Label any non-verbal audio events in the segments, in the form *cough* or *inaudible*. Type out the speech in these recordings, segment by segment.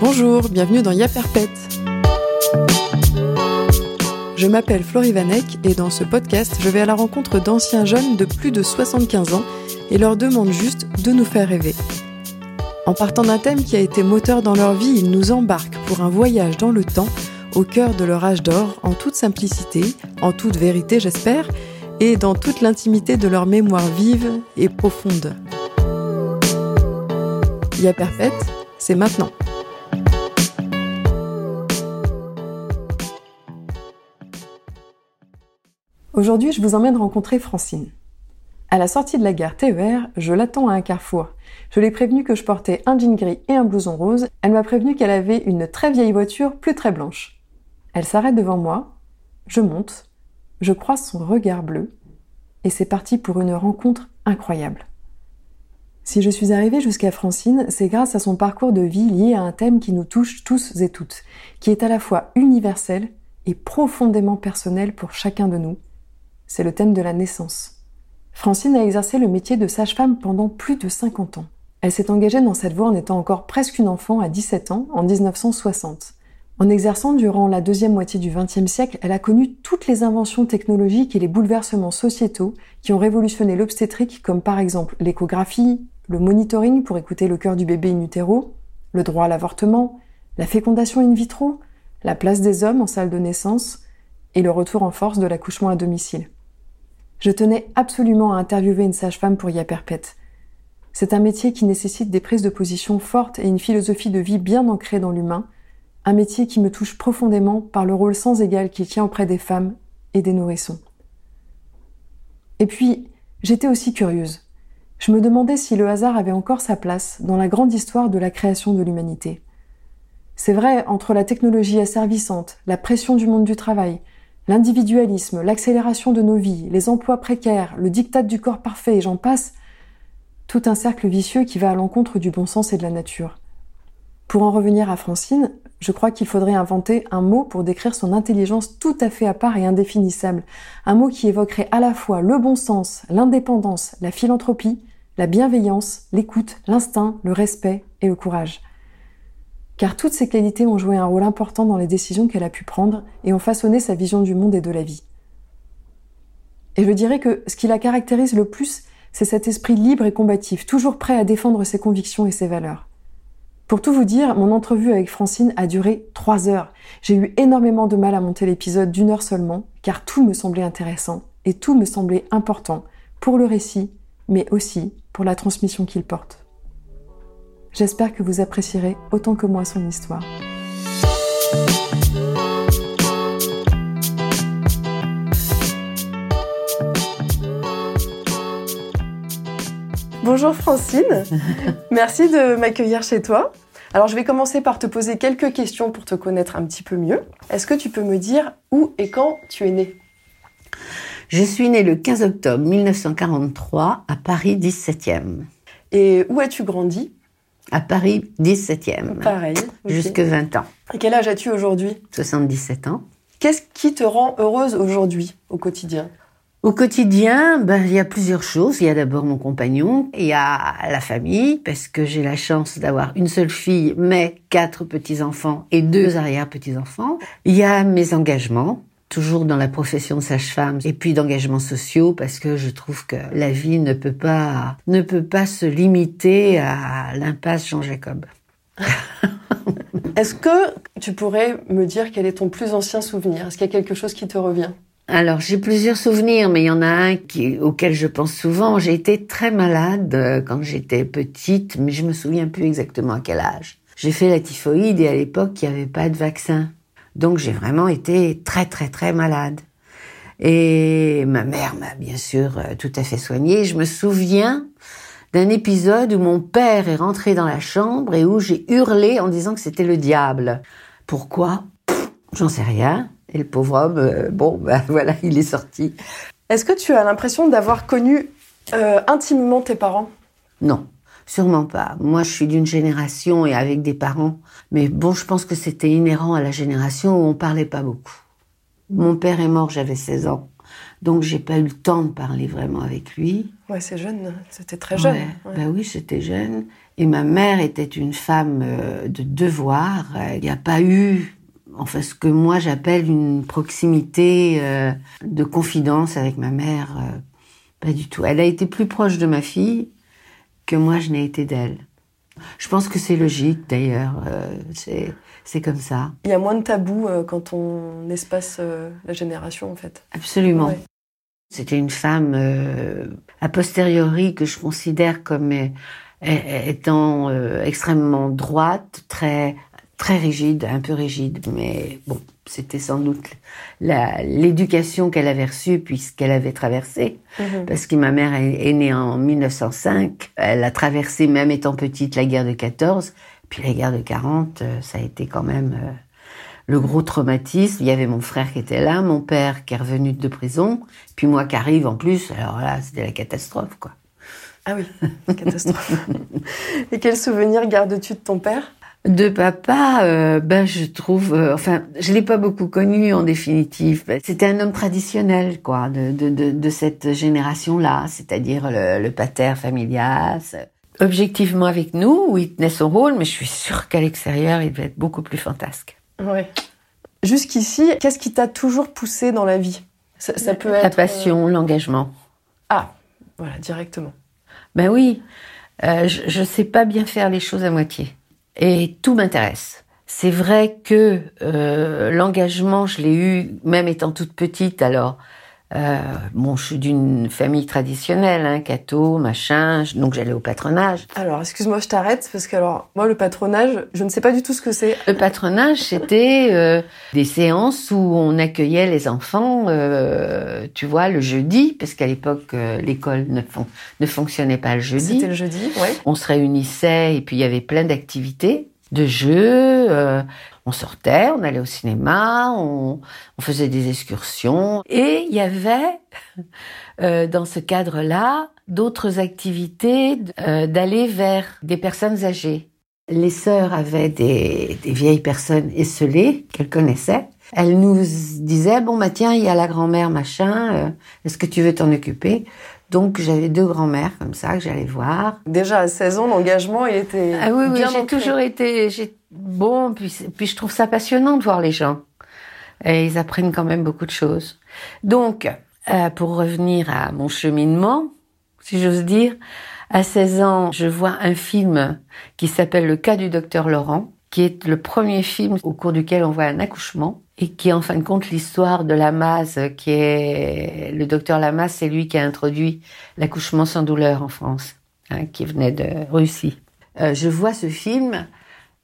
Bonjour, bienvenue dans Yaperpète. Je m'appelle Florie Vanek et dans ce podcast, je vais à la rencontre d'anciens jeunes de plus de 75 ans et leur demande juste de nous faire rêver. En partant d'un thème qui a été moteur dans leur vie, ils nous embarquent pour un voyage dans le temps, au cœur de leur âge d'or, en toute simplicité, en toute vérité j'espère, et dans toute l'intimité de leur mémoire vive et profonde. Ya Perpète, c'est maintenant. Aujourd'hui, je vous emmène rencontrer Francine. À la sortie de la gare TER, je l'attends à un carrefour. Je l'ai prévenue que je portais un jean gris et un blouson rose. Elle m'a prévenu qu'elle avait une très vieille voiture plus très blanche. Elle s'arrête devant moi. Je monte. Je croise son regard bleu. Et c'est parti pour une rencontre incroyable. Si je suis arrivée jusqu'à Francine, c'est grâce à son parcours de vie lié à un thème qui nous touche tous et toutes, qui est à la fois universel et profondément personnel pour chacun de nous, c'est le thème de la naissance. Francine a exercé le métier de sage-femme pendant plus de 50 ans. Elle s'est engagée dans cette voie en étant encore presque une enfant à 17 ans, en 1960. En exerçant durant la deuxième moitié du XXe siècle, elle a connu toutes les inventions technologiques et les bouleversements sociétaux qui ont révolutionné l'obstétrique, comme par exemple l'échographie, le monitoring pour écouter le cœur du bébé in utero, le droit à l'avortement, la fécondation in vitro, la place des hommes en salle de naissance et le retour en force de l'accouchement à domicile. Je tenais absolument à interviewer une sage-femme pour y. C'est un métier qui nécessite des prises de position fortes et une philosophie de vie bien ancrée dans l'humain, un métier qui me touche profondément par le rôle sans égal qu'il tient auprès des femmes et des nourrissons. Et puis, j'étais aussi curieuse. Je me demandais si le hasard avait encore sa place dans la grande histoire de la création de l'humanité. C'est vrai, entre la technologie asservissante, la pression du monde du travail, L'individualisme, l'accélération de nos vies, les emplois précaires, le diktat du corps parfait et j'en passe, tout un cercle vicieux qui va à l'encontre du bon sens et de la nature. Pour en revenir à Francine, je crois qu'il faudrait inventer un mot pour décrire son intelligence tout à fait à part et indéfinissable, un mot qui évoquerait à la fois le bon sens, l'indépendance, la philanthropie, la bienveillance, l'écoute, l'instinct, le respect et le courage car toutes ces qualités ont joué un rôle important dans les décisions qu'elle a pu prendre et ont façonné sa vision du monde et de la vie. Et je dirais que ce qui la caractérise le plus, c'est cet esprit libre et combatif, toujours prêt à défendre ses convictions et ses valeurs. Pour tout vous dire, mon entrevue avec Francine a duré trois heures. J'ai eu énormément de mal à monter l'épisode d'une heure seulement, car tout me semblait intéressant et tout me semblait important pour le récit, mais aussi pour la transmission qu'il porte. J'espère que vous apprécierez autant que moi son histoire. Bonjour Francine, *laughs* merci de m'accueillir chez toi. Alors je vais commencer par te poser quelques questions pour te connaître un petit peu mieux. Est-ce que tu peux me dire où et quand tu es née? Je suis née le 15 octobre 1943 à Paris 17e. Et où as-tu grandi? À Paris 17e. Pareil. Jusque 20 ans. Et quel âge as-tu aujourd'hui? 77 ans. Qu'est-ce qui te rend heureuse aujourd'hui, au quotidien? Au quotidien, ben, il y a plusieurs choses. Il y a d'abord mon compagnon, il y a la famille, parce que j'ai la chance d'avoir une seule fille, mais quatre petits-enfants et deux arrière-petits-enfants. Il y a mes engagements, toujours dans la profession de sage-femme et puis d'engagements sociaux parce que je trouve que la vie ne peut pas ne peut pas se limiter à l'impasse Jean Jacob. *laughs* Est-ce que tu pourrais me dire quel est ton plus ancien souvenir? Est-ce qu'il y a quelque chose qui te revient? Alors j'ai plusieurs souvenirs, mais il y en a un auquel je pense souvent. J'ai été très malade euh, quand j'étais petite, mais je me souviens plus exactement à quel âge. J'ai fait la typhoïde et à l'époque il n'y avait pas de vaccin. Donc j'ai vraiment été très très très malade. Et ma mère m'a bien sûr euh, tout à fait soignée. Je me souviens d'un épisode où mon père est rentré dans la chambre et où j'ai hurlé en disant que c'était le diable. Pourquoi? J'en sais rien. Et le pauvre homme, euh, bon, *laughs* ben voilà, il est sorti. Est-ce que tu as l'impression d'avoir connu euh, intimement tes parents? Non. Sûrement pas. Moi, je suis d'une génération et avec des parents. Mais bon, je pense que c'était inhérent à la génération où on parlait pas beaucoup. Mon père est mort, j'avais 16 ans. Donc j'ai pas eu le temps de parler vraiment avec lui. Ouais, c'est jeune, c'était très jeune. Ouais. Ben oui, c'était jeune. Et ma mère était une femme euh, de devoir. Il n'y a pas eu, enfin, ce que moi j'appelle une proximité euh, de confidence avec ma mère. euh, Pas du tout. Elle a été plus proche de ma fille que moi je n'ai été d'elle. Je pense que c'est logique d'ailleurs. euh, c'est c'est comme ça. Il y a moins de tabous quand on espace la génération, en fait. Absolument. Ouais. C'était une femme a posteriori que je considère comme étant extrêmement droite, très très rigide, un peu rigide, mais bon, c'était sans doute l'éducation qu'elle avait reçue puisqu'elle avait traversé. Mhm. Parce que ma mère est, est née en 1905, elle a traversé même étant petite la guerre de 14, puis la guerre de 40, euh, ça a été quand même euh, le gros traumatisme. Il y avait mon frère qui était là, mon père qui est revenu de prison, puis moi qui arrive en plus. Alors là, c'était la catastrophe, quoi. Ah oui, catastrophe. *laughs* Et quel souvenir gardes-tu de ton père? De papa, euh, ben je trouve, euh, enfin, je l'ai pas beaucoup connu en définitive. C'était un homme traditionnel, quoi, de de de, de cette génération-là, c'est-à-dire le, le pater familias. Objectivement avec nous, où il tenait son rôle, mais je suis sûre qu'à l'extérieur, il devait être beaucoup plus fantasque. Ouais. Jusqu'ici, qu'est-ce qui t'a toujours poussé dans la vie? Ça, ça peut être La euh, passion, l'engagement. Ah, voilà, directement. Ben oui, euh, je, je sais pas bien faire les choses à moitié. Et tout m'intéresse. C'est vrai que euh, l'engagement, je l'ai eu même étant toute petite. Alors, euh, bon, je suis d'une famille traditionnelle, hein, catho, machin, donc j'allais au patronage. Alors, excuse-moi, je t'arrête parce que alors moi, le patronage, je ne sais pas du tout ce que c'est. Le patronage, c'était euh, des séances où on accueillait les enfants, euh, tu vois, le jeudi, parce qu'à l'époque, euh, l'école ne, fon- ne fonctionnait pas le jeudi. C'était le jeudi, ouais. on se réunissait et puis il y avait plein d'activités, de jeux. On sortait, on allait au cinéma, on, faisait des excursions. Et il y avait, *laughs* euh, dans ce cadre-là, d'autres activités euh, d'aller vers des personnes âgées. Les sœurs avaient des, des vieilles personnes esselées qu'elles connaissaient. Elles nous disaient, bon, bah tiens, il y a la grand-mère, machin, euh, est-ce que tu veux t'en occuper? Donc j'avais deux grand-mères comme ça que j'allais voir. Déjà à 16 ans, l'engagement, il était Ah oui, oui, j'ai toujours été bon, puis, puis je trouve ça passionnant de voir les gens. Et ils apprennent quand même beaucoup de choses. Donc, euh, pour revenir à mon cheminement, si j'ose dire, à 16 ans, je vois un film qui s'appelle Le cas du docteur Laurent, qui est le premier film au cours duquel on voit un accouchement et qui est en fin de compte l'histoire de Lamaze, qui est le docteur Lamaze, c'est lui qui a introduit l'accouchement sans douleur en France, hein, qui venait de Russie. Euh, je vois ce film.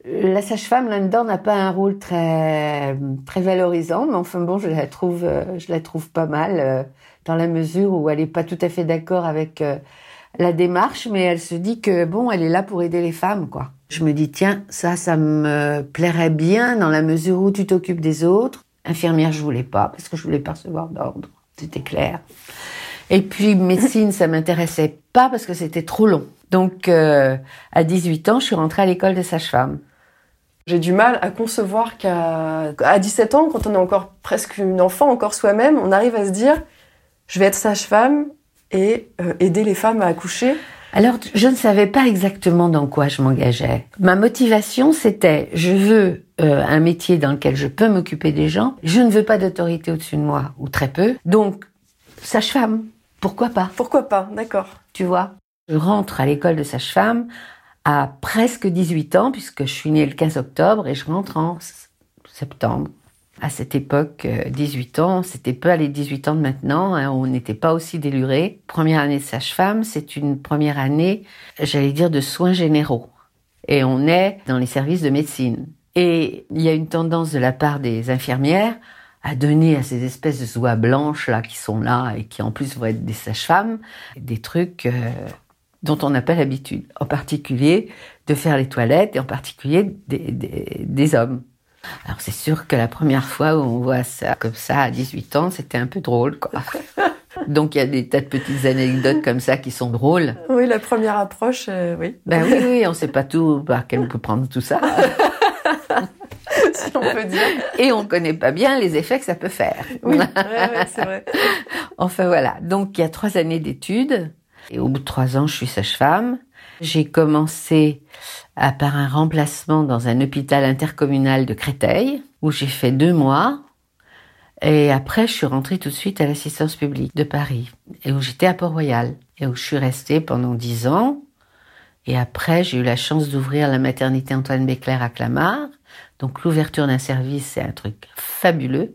La sage-femme là-dedans n'a pas un rôle très très valorisant, mais enfin bon, je la trouve euh, je la trouve pas mal euh, dans la mesure où elle est pas tout à fait d'accord avec euh, la démarche, mais elle se dit que bon, elle est là pour aider les femmes, quoi. Je me dis tiens, ça, ça me plairait bien dans la mesure où tu t'occupes des autres. Infirmière, je voulais pas parce que je voulais pas d'ordre, c'était clair. Et puis médecine, ça m'intéressait pas parce que c'était trop long. Donc euh, à 18 ans, je suis rentrée à l'école de sage-femme. J'ai du mal à concevoir qu'à à 17 ans, quand on est encore presque une enfant, encore soi-même, on arrive à se dire je vais être sage-femme et euh, aider les femmes à accoucher. Alors, je ne savais pas exactement dans quoi je m'engageais. Ma motivation, c'était je veux euh, un métier dans lequel je peux m'occuper des gens. Je ne veux pas d'autorité au-dessus de moi, ou très peu. Donc, sage-femme, pourquoi pas? Pourquoi pas? D'accord. Tu vois? Je rentre à l'école de sage-femme à presque 18 ans, puisque je suis née le 15 octobre, et je rentre en septembre. À cette époque, euh, 18 ans, c'était pas les 18 ans de maintenant, hein, on n'était pas aussi déluré. Première année de sage-femme, c'est une première année, j'allais dire, de soins généraux. Et on est dans les services de médecine. Et il y a une tendance de la part des infirmières à donner à ces espèces de oies blanches là qui sont là et qui en plus vont être des sages-femmes des trucs euh, dont on n'a pas l'habitude, en particulier de faire les toilettes et en particulier des hommes. Alors c'est sûr que la première fois où on voit ça comme ça à 18 ans, c'était un peu drôle quoi. *laughs* Donc il y a des tas de petites anecdotes comme ça qui sont drôles. Oui, la première approche, euh, oui. Ben oui, oui, on sait pas tout par quel on peut prendre tout ça. *laughs* si on peut dire. Et on connaît pas bien les effets que ça peut faire. Oui, ouais, ouais, c'est vrai. *laughs* Enfin voilà, donc il y a trois années d'études. Et au bout de trois ans, je suis sage-femme. J'ai commencé à, par un remplacement dans un hôpital intercommunal de Créteil, où j'ai fait deux mois. Et après, je suis rentrée tout de suite à l'assistance publique de Paris, et où j'étais à Port-Royal, et où je suis restée pendant dix ans. Et après, j'ai eu la chance d'ouvrir la maternité Antoine Béclair à Clamart. Donc l'ouverture d'un service, c'est un truc fabuleux.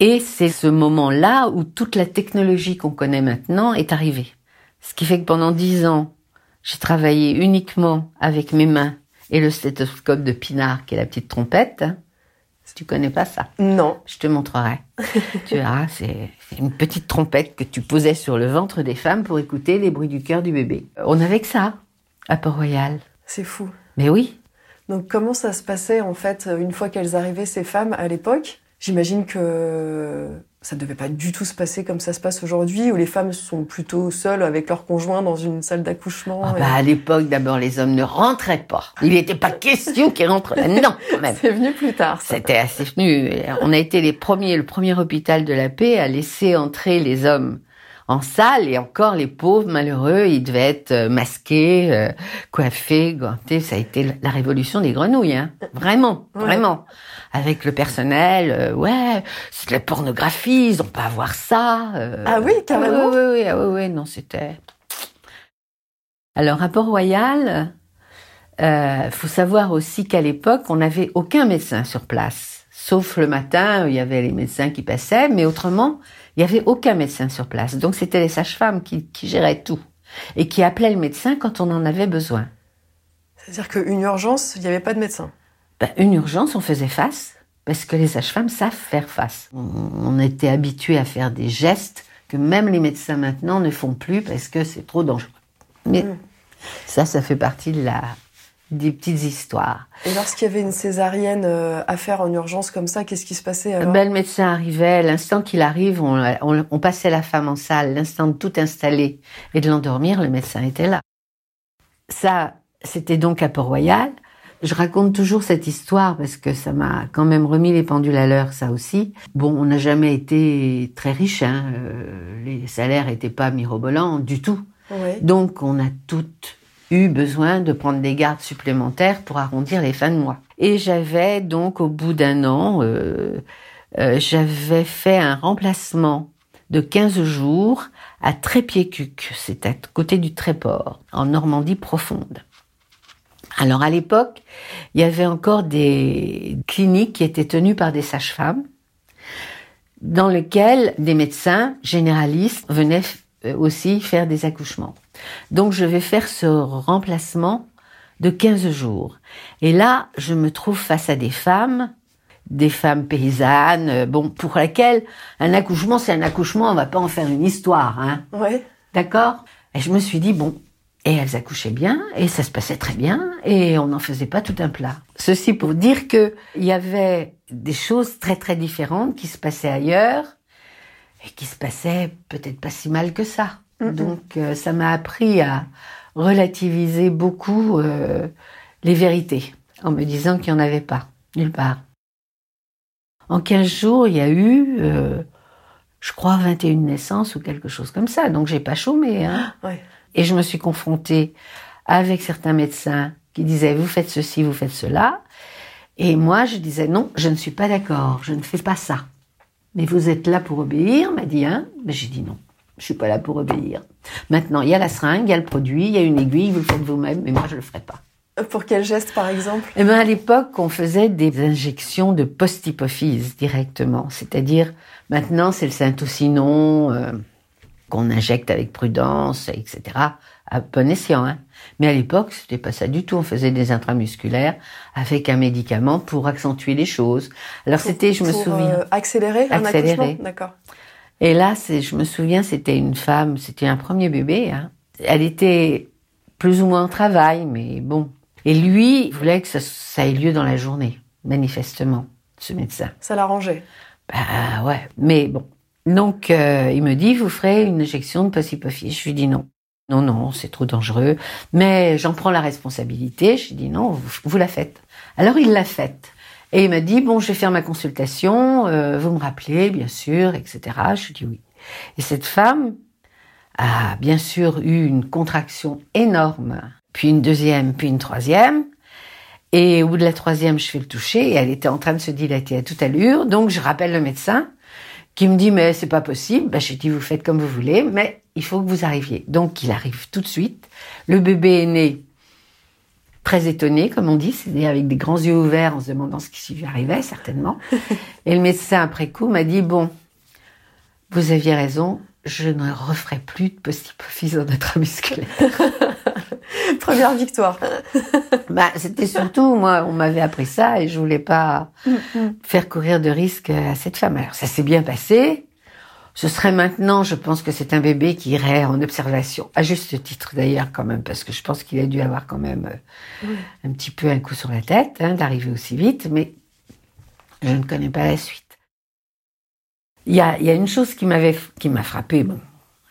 Et c'est ce moment-là où toute la technologie qu'on connaît maintenant est arrivée. Ce qui fait que pendant dix ans, j'ai travaillé uniquement avec mes mains et le stéthoscope de Pinard, qui est la petite trompette. Si tu connais pas ça. Non. Je te montrerai. *laughs* tu verras, c'est une petite trompette que tu posais sur le ventre des femmes pour écouter les bruits du cœur du bébé. On avait que ça à Port-Royal. C'est fou. Mais oui. Donc comment ça se passait en fait une fois qu'elles arrivaient ces femmes à l'époque? J'imagine que ça ne devait pas du tout se passer comme ça se passe aujourd'hui, où les femmes sont plutôt seules avec leurs conjoints dans une salle d'accouchement. Ah bah, à l'époque, d'abord, les hommes ne rentraient pas. Il n'était pas question qu'ils rentrent là-dedans, quand même. *laughs* C'est venu plus tard. C'était assez venu. On a été les premiers, le premier hôpital de la paix à laisser entrer les hommes en salle et encore les pauvres malheureux, ils devaient être euh, masqués, euh, coiffés, gantés. Ça a été la révolution des grenouilles, hein. Vraiment, vraiment. Avec le personnel, euh, ouais, c'est de la pornographie, ils ont pas à voir ça. ah oui, carrément. oui, oui, oui, oui, non, c'était. Alors à Port-Royal, euh, faut savoir aussi qu'à l'époque, on n'avait aucun médecin sur place, sauf le matin, il y avait les médecins qui passaient, mais autrement, il n'y avait aucun médecin sur place. Donc c'était les sages-femmes qui, qui géraient tout et qui appelaient le médecin quand on en avait besoin. C'est-à-dire qu'une urgence, il n'y avait pas de médecin ben, Une urgence, on faisait face, parce que les sages-femmes savent faire face. On, était habitués à faire des gestes que même les médecins maintenant ne font plus parce que c'est trop dangereux. Mais mmh. ça, ça fait partie de la, des petites histoires. Et lorsqu'il y avait une césarienne euh, à faire en urgence comme ça, qu'est-ce qui se passait alors? Ben, Le médecin arrivait, l'instant qu'il arrive, on, on, passait la femme en salle, l'instant de tout installer et de l'endormir, le médecin était là. Ça, c'était donc à Port-Royal. Je raconte toujours cette histoire parce que ça m'a quand même remis les pendules à l'heure, ça aussi. Bon, on n'a jamais été très riches, hein. Euh, les salaires n'étaient pas mirobolants du tout. Donc, on a toutes eu besoin de prendre des gardes supplémentaires pour arrondir les fins de mois. Et j'avais donc, au bout d'un an, euh, euh, j'avais fait un remplacement de 15 jours à Trépied-Cuc, c'est à côté du Tréport, en Normandie profonde. Alors à l'époque, il y avait encore des cliniques qui étaient tenues par des sages-femmes, dans lesquelles des médecins généralistes venaient euh, aussi faire des accouchements. Donc je vais faire ce remplacement de 15 jours. Et là, je me trouve face à des femmes, des femmes paysannes, euh, bon, pour lesquelles un accouchement, c'est un accouchement, on va pas en faire une histoire, hein. Ouais. D'accord? Et je me suis dit, bon, et elles accouchaient bien, et ça se passait très bien, et on n'en faisait pas tout un plat. Ceci pour dire que il y avait des choses très très différentes qui se passaient ailleurs, et qui se passaient peut-être pas si mal que ça. Donc euh, ça m'a appris à relativiser beaucoup euh, les vérités, en me disant qu'il n'y en avait pas, nulle part. En 15 jours, il y a eu, euh, je crois, 21 naissances ou quelque chose comme ça. Donc j'ai pas chômé. Hein. *gasps* Et je me suis confrontée avec certains médecins qui disaient vous faites ceci, vous faites cela. Et moi, je disais non, je ne suis pas d'accord, je ne fais pas ça. Mais vous êtes là pour obéir, m'a dit un. Mais j'ai dit non. Je suis pas là pour obéir. Maintenant, il y a la seringue, il y a le produit, il y a une aiguille, vous le faites vous-même, mais moi je le ferai pas. Pour quel geste, par exemple? Eh ben, à l'époque, on faisait des injections de post-hypophyse directement. C'est-à-dire, maintenant, c'est le Saint-Ocinon euh, qu'on injecte avec prudence, etc. À bon escient, hein. Mais à l'époque, c'était pas ça du tout. On faisait des intramusculaires avec un médicament pour accentuer les choses. Alors c'était, je me souviens, euh, accélérer, accélérer. D'accord. Et là, je me souviens, c'était une femme, c'était un premier bébé. Hein. Elle était plus ou moins au travail, mais bon. Et lui, il voulait que ça, ait lieu dans la journée, manifestement, ce médecin. Ça l'arrangeait. Bah ouais, mais bon. Donc, euh, il me dit, vous ferez une injection de possipophyse. Je lui dis non. Non, non, c'est trop dangereux. Mais j'en prends la responsabilité. Je lui dis non, vous, vous la faites. Alors il l'a faite. Et il m'a dit, bon, je vais faire ma consultation, euh, vous me rappelez, bien sûr, etc. Je lui dis oui. Et cette femme a bien sûr eu une contraction énorme, puis une deuxième, puis une troisième. Et au bout de la troisième, je fais le toucher et elle était en train de se dilater à toute allure. Donc je rappelle le médecin qui me dit mais c'est pas possible. Ben, je dis vous faites comme vous voulez, mais il faut que vous arriviez. Donc il arrive tout de suite. Le bébé est né très étonné, comme on dit, c'est-à-dire avec des grands yeux ouverts en se demandant ce qui lui arrivait, certainement. *laughs* Et le médecin, après coup, m'a dit, bon, vous aviez raison, je ne referai plus de post-hypophyse intramusculaire. *laughs* Première victoire. *laughs* bah, c'était surtout, moi, on m'avait appris ça et je voulais pas mm, mm. faire courir de risques à cette femme. Alors, ça s'est bien passé. Ce serait maintenant, je pense que c'est un bébé qui irait en observation, à juste titre d'ailleurs quand même, parce que je pense qu'il a dû avoir quand même euh, un petit peu un coup sur la tête hein, d'arriver aussi vite, mais je ne connais pas la suite. Il y a, y a une chose qui m'avait, qui m'a frappé. Bon,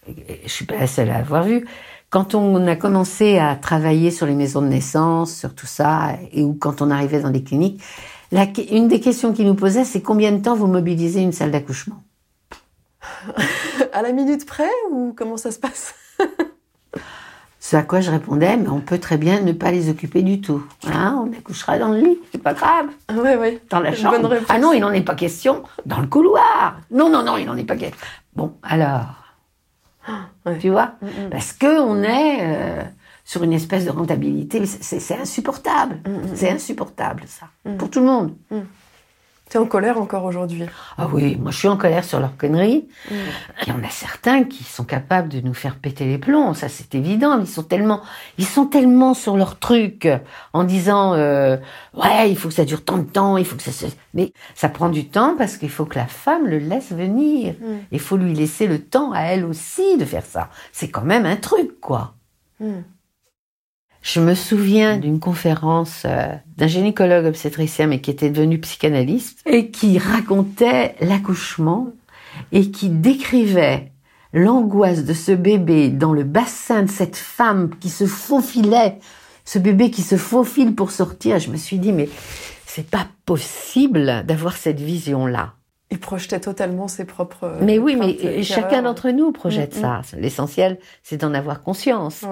je suis pas la seule à avoir vu. Quand on a commencé à travailler sur les maisons de naissance, sur tout ça, et ou quand on arrivait dans les cliniques, la, une des questions qui nous posait, c'est combien de temps vous mobilisez une salle d'accouchement? À la minute près ou comment ça se passe? Ce à quoi je répondais, mais on peut très bien ne pas les occuper du tout. Hein, on accouchera dans le lit, c'est pas grave. Oui, oui. Dans la chambre. Ah non, il n'en est pas question. Dans le couloir. Non, non, non, il n'en est pas question. Bon, alors. Tu vois mm, mm. Parce que on est euh, sur une espèce de rentabilité. C'est insupportable. Mm, c'est insupportable, ça. Pour tout le monde. T'es en colère encore aujourd'hui? Ah oui, moi je suis en colère sur leurs conneries. Mm. Il y en a certains qui sont capables de nous faire péter les plombs, ça c'est évident. Ils sont tellement, ils sont tellement sur leur truc en disant euh, ouais, il faut que ça dure tant de temps, il faut que ça se. Mais ça prend du temps parce qu'il faut que la femme le laisse venir. Mm. Il faut lui laisser le temps à elle aussi de faire ça. C'est quand même un truc quoi. Mm. Je me souviens d'une conférence euh, d'un gynécologue obstétricien, mais qui était devenu psychanalyste, et qui racontait l'accouchement et qui décrivait l'angoisse de ce bébé dans le bassin de cette femme qui se faufilait, ce bébé qui se faufile pour sortir. Je me suis dit, mais c'est pas possible d'avoir cette vision-là. Il projetait totalement ses propres. Euh, mais oui, mais chacun d'entre nous projette mm, mm. ça. L'essentiel, c'est d'en avoir conscience.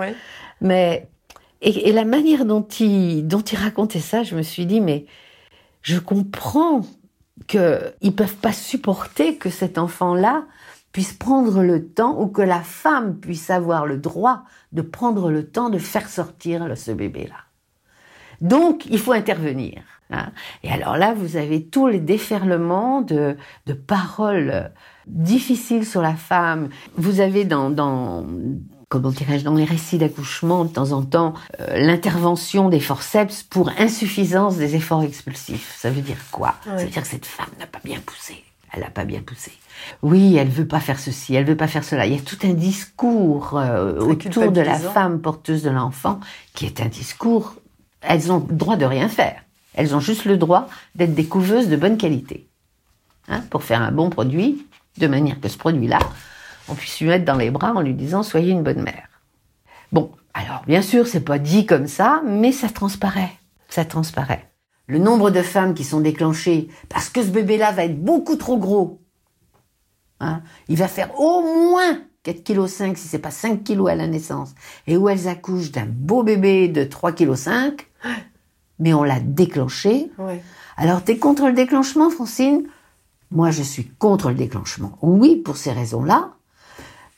Mais et, la manière dont il, dont il racontait ça, je me suis dit, mais je comprends qu'ils ne peuvent pas supporter que cet enfant-là puisse prendre le temps ou que la femme puisse avoir le droit de prendre le temps de faire sortir ce bébé-là. Donc, il faut intervenir. Hein. Et alors là, vous avez tous les déferlements de, de paroles difficiles sur la femme. Vous avez dans, dans comment dirais-je, dans les récits d'accouchement, de temps en temps, euh, l'intervention des forceps pour insuffisance des efforts expulsifs. Ça veut dire quoi? Ça veut dire que cette femme n'a pas bien poussé. Elle n'a pas bien poussé. Oui, elle veut pas faire ceci, elle veut pas faire cela. Il y a tout un discours euh, autour de la femme porteuse de l'enfant qui est un discours. Elles ont le droit de rien faire. Elles ont juste le droit d'être des couveuses de bonne qualité. Hein, pour faire un bon produit, de manière que ce produit-là on puisse lui mettre dans les bras en lui disant soyez une bonne mère. Bon, alors bien sûr, c'est pas dit comme ça, mais ça transparaît. Ça transparaît. Le nombre de femmes qui sont déclenchées parce que ce bébé-là va être beaucoup trop gros. Hein, il va faire au moins 4,5 kg si c'est pas 5 kg à la naissance. Et où elles accouchent d'un beau bébé de 3,5 kg, mais on l'a déclenché. Ouais. Alors, t'es contre le déclenchement, Francine? Moi, je suis contre le déclenchement. Oui, pour ces raisons-là.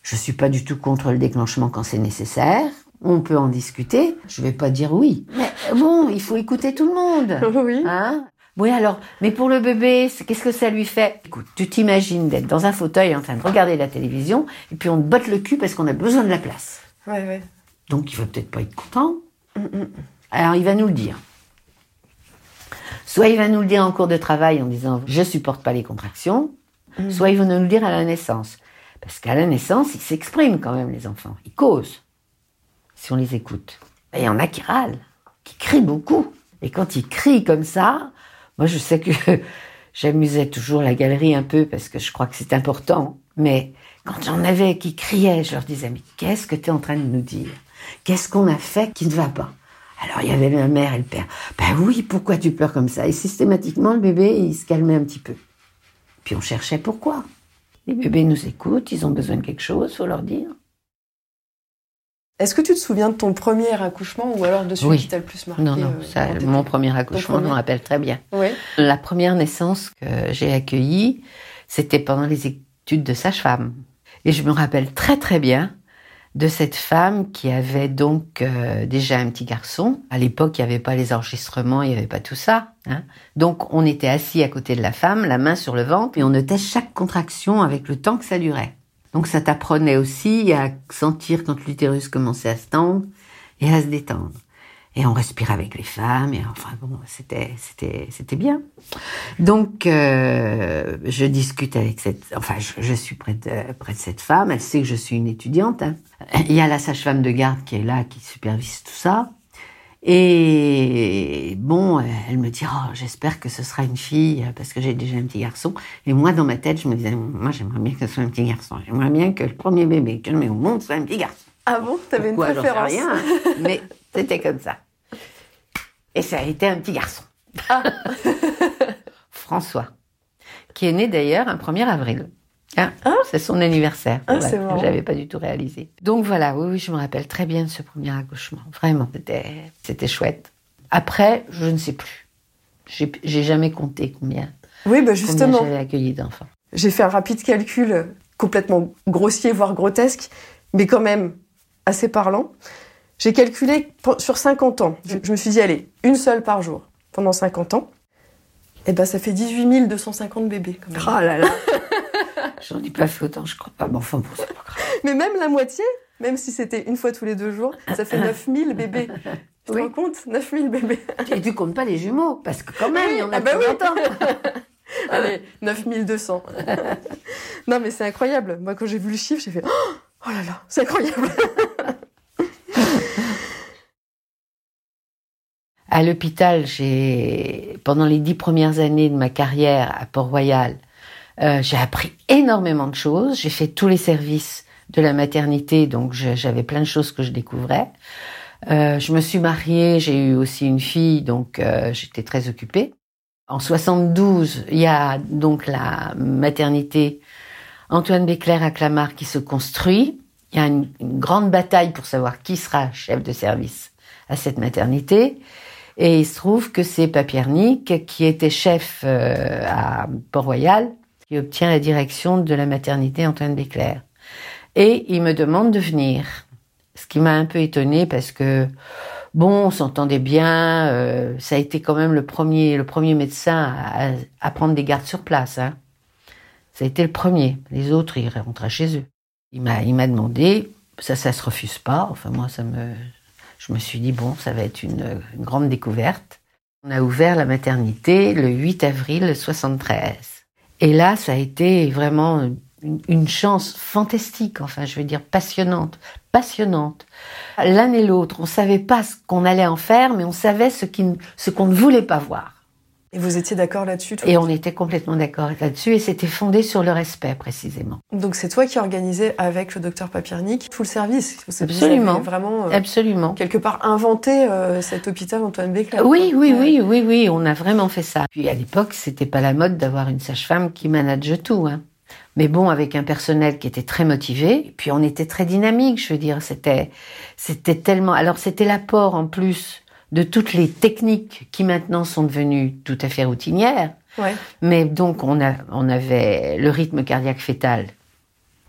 Je suis pas du tout contre le déclenchement quand c'est nécessaire. On peut en discuter. Je vais pas dire oui. Mais bon, il faut écouter tout le monde. *laughs* Oui. Hein? Oui, alors, mais pour le bébé, qu'est-ce que ça lui fait? Écoute, tu t'imagines d'être dans un fauteuil en train de regarder la télévision, et puis on te botte le cul parce qu'on a besoin de la place. Ouais, ouais. Donc il va peut-être pas être content. Mm, mm. Alors il va nous le dire. Soit il va nous le dire en cours de travail en disant je supporte pas les contractions, mm. soit il va nous le dire à la naissance. Parce qu'à la naissance, ils s'expriment quand même, les enfants. Ils causent, si on les écoute. Et il y en a qui râlent, qui crient beaucoup. Et quand ils crient comme ça, moi je sais que *laughs* j'amusais toujours la galerie un peu parce que je crois que c'est important. Mais quand j'en avais qui criaient, je leur disais, mais qu'est-ce que tu es en train de nous dire? Qu'est-ce qu'on a fait qui ne va pas? Alors il y avait la mère et le père. Ben oui, pourquoi tu pleures comme ça? Et systématiquement, le bébé, il se calmait un petit peu. Puis on cherchait pourquoi. Les bébés nous écoutent, ils ont besoin de quelque chose, faut leur dire. Est-ce que tu te souviens de ton premier accouchement ou alors de celui qui t'a le plus marqué Non, non, euh, ça, mon premier accouchement, je m'en rappelle très bien. Oui. La première naissance que j'ai accueillie, c'était pendant les études de sage-femme. Et je me rappelle très très bien de cette femme qui avait donc euh, déjà un petit garçon. À l'époque, il n'y avait pas les enregistrements, il n'y avait pas tout ça. Hein. Donc, on était assis à côté de la femme, la main sur le ventre, et on notait chaque contraction avec le temps que ça durait. Donc, ça t'apprenait aussi à sentir quand l'utérus commençait à se tendre et à se détendre et on respire avec les femmes et enfin bon c'était c'était c'était bien. Donc euh, je discute avec cette enfin je, suis près de près de cette femme elle sait que je suis une étudiante hein. il y a la sage-femme de garde qui est là qui supervise tout ça. Et bon elle me dit oh j'espère que ce sera une fille parce que j'ai déjà un petit garçon. Et moi dans ma tête je me disais moi j'aimerais bien que ce soit un petit garçon. J'aimerais bien que le premier bébé que je mets au monde soit un petit garçon. Ah bon? T'avais une préférence? rien, mais c'était comme ça. Et ça a été un petit garçon. Ah. *laughs* François, qui est né d'ailleurs un 1er avril. Ah, ah. c'est son anniversaire. Ah, c'est que j'avais pas du tout réalisé. Donc voilà, oui, oui, je me rappelle très bien de ce premier accouchement. Vraiment, c'était, chouette. Après, je ne sais plus. J'ai, jamais compté combien. Oui, bah justement. j'avais accueilli d'enfants. J'ai fait un rapide calcul complètement grossier, voire grotesque, mais quand même assez parlant. J'ai calculé sur 50 ans. Je, me suis dit, allez, une seule par jour pendant 50 ans. Et eh ben, ça fait 18 250 bébés. Quand même. Oh là là *laughs* J'en ai pas fait autant, je crois pas. Mais enfin, bon, c'est pas grave. Mais même la moitié, même si c'était une fois tous les deux jours, ça fait 9000 bébés. Tu te rends compte? 9000 bébés. Et tu comptes pas les jumeaux, parce que quand même, il y en a ah bah oui. *laughs* Allez, 9200. *laughs* non, mais c'est incroyable. Moi, quand j'ai vu le chiffre, j'ai fait Oh là là, c'est incroyable. À l'hôpital, j'ai pendant les dix premières années de ma carrière à Port-Royal, euh, j'ai appris énormément de choses. J'ai fait tous les services de la maternité, donc j'avais plein de choses que je découvrais. Euh, je me suis mariée, j'ai eu aussi une fille, donc euh, j'étais très occupée. En 72, il y a donc la maternité Antoine Béclair à Clamart qui se construit. Il y a une, une grande bataille pour savoir qui sera chef de service à cette maternité. Et il se trouve que c'est Papiernik, qui était chef euh, à Port-Royal, qui obtient la direction de la maternité Antoine Béclair. Et il me demande de venir. Ce qui m'a un peu étonnée parce que, bon, on s'entendait bien, euh, ça a été quand même le premier, le premier médecin à, à prendre des gardes sur place. Hein. Ça a été le premier. Les autres, ils rentraient chez eux. Il m'a, il m'a demandé, ça, ça se refuse pas. Enfin, moi, ça me, je me suis dit, bon, ça va être une, grande découverte. On a ouvert la maternité le 8 avril 73. Et là, ça a été vraiment une, chance fantastique, enfin, je veux dire passionnante, passionnante. L'un et l'autre, on savait pas ce qu'on allait en faire, mais on savait ce qu'on ne voulait pas voir. Et vous étiez d'accord là-dessus Et on était complètement d'accord là-dessus, et c'était fondé sur le respect précisément. Donc c'est toi qui organisais avec le docteur Papiernik tout le service. Absolument. vraiment. Euh, Absolument. Quelque part inventé euh, cet hôpital Antoine Béclair. Oui, oui, oui, oui, oui, on a vraiment fait ça. Puis à l'époque, c'était pas la mode d'avoir une sage-femme qui manage tout. Hein. Mais bon, avec un personnel qui était très motivé, et puis on était très dynamique. Je veux dire, c'était, c'était tellement. Alors c'était l'apport en plus de toutes les techniques qui maintenant sont devenues tout à fait routinières. Mais donc on, a, on avait le rythme cardiaque fœtal,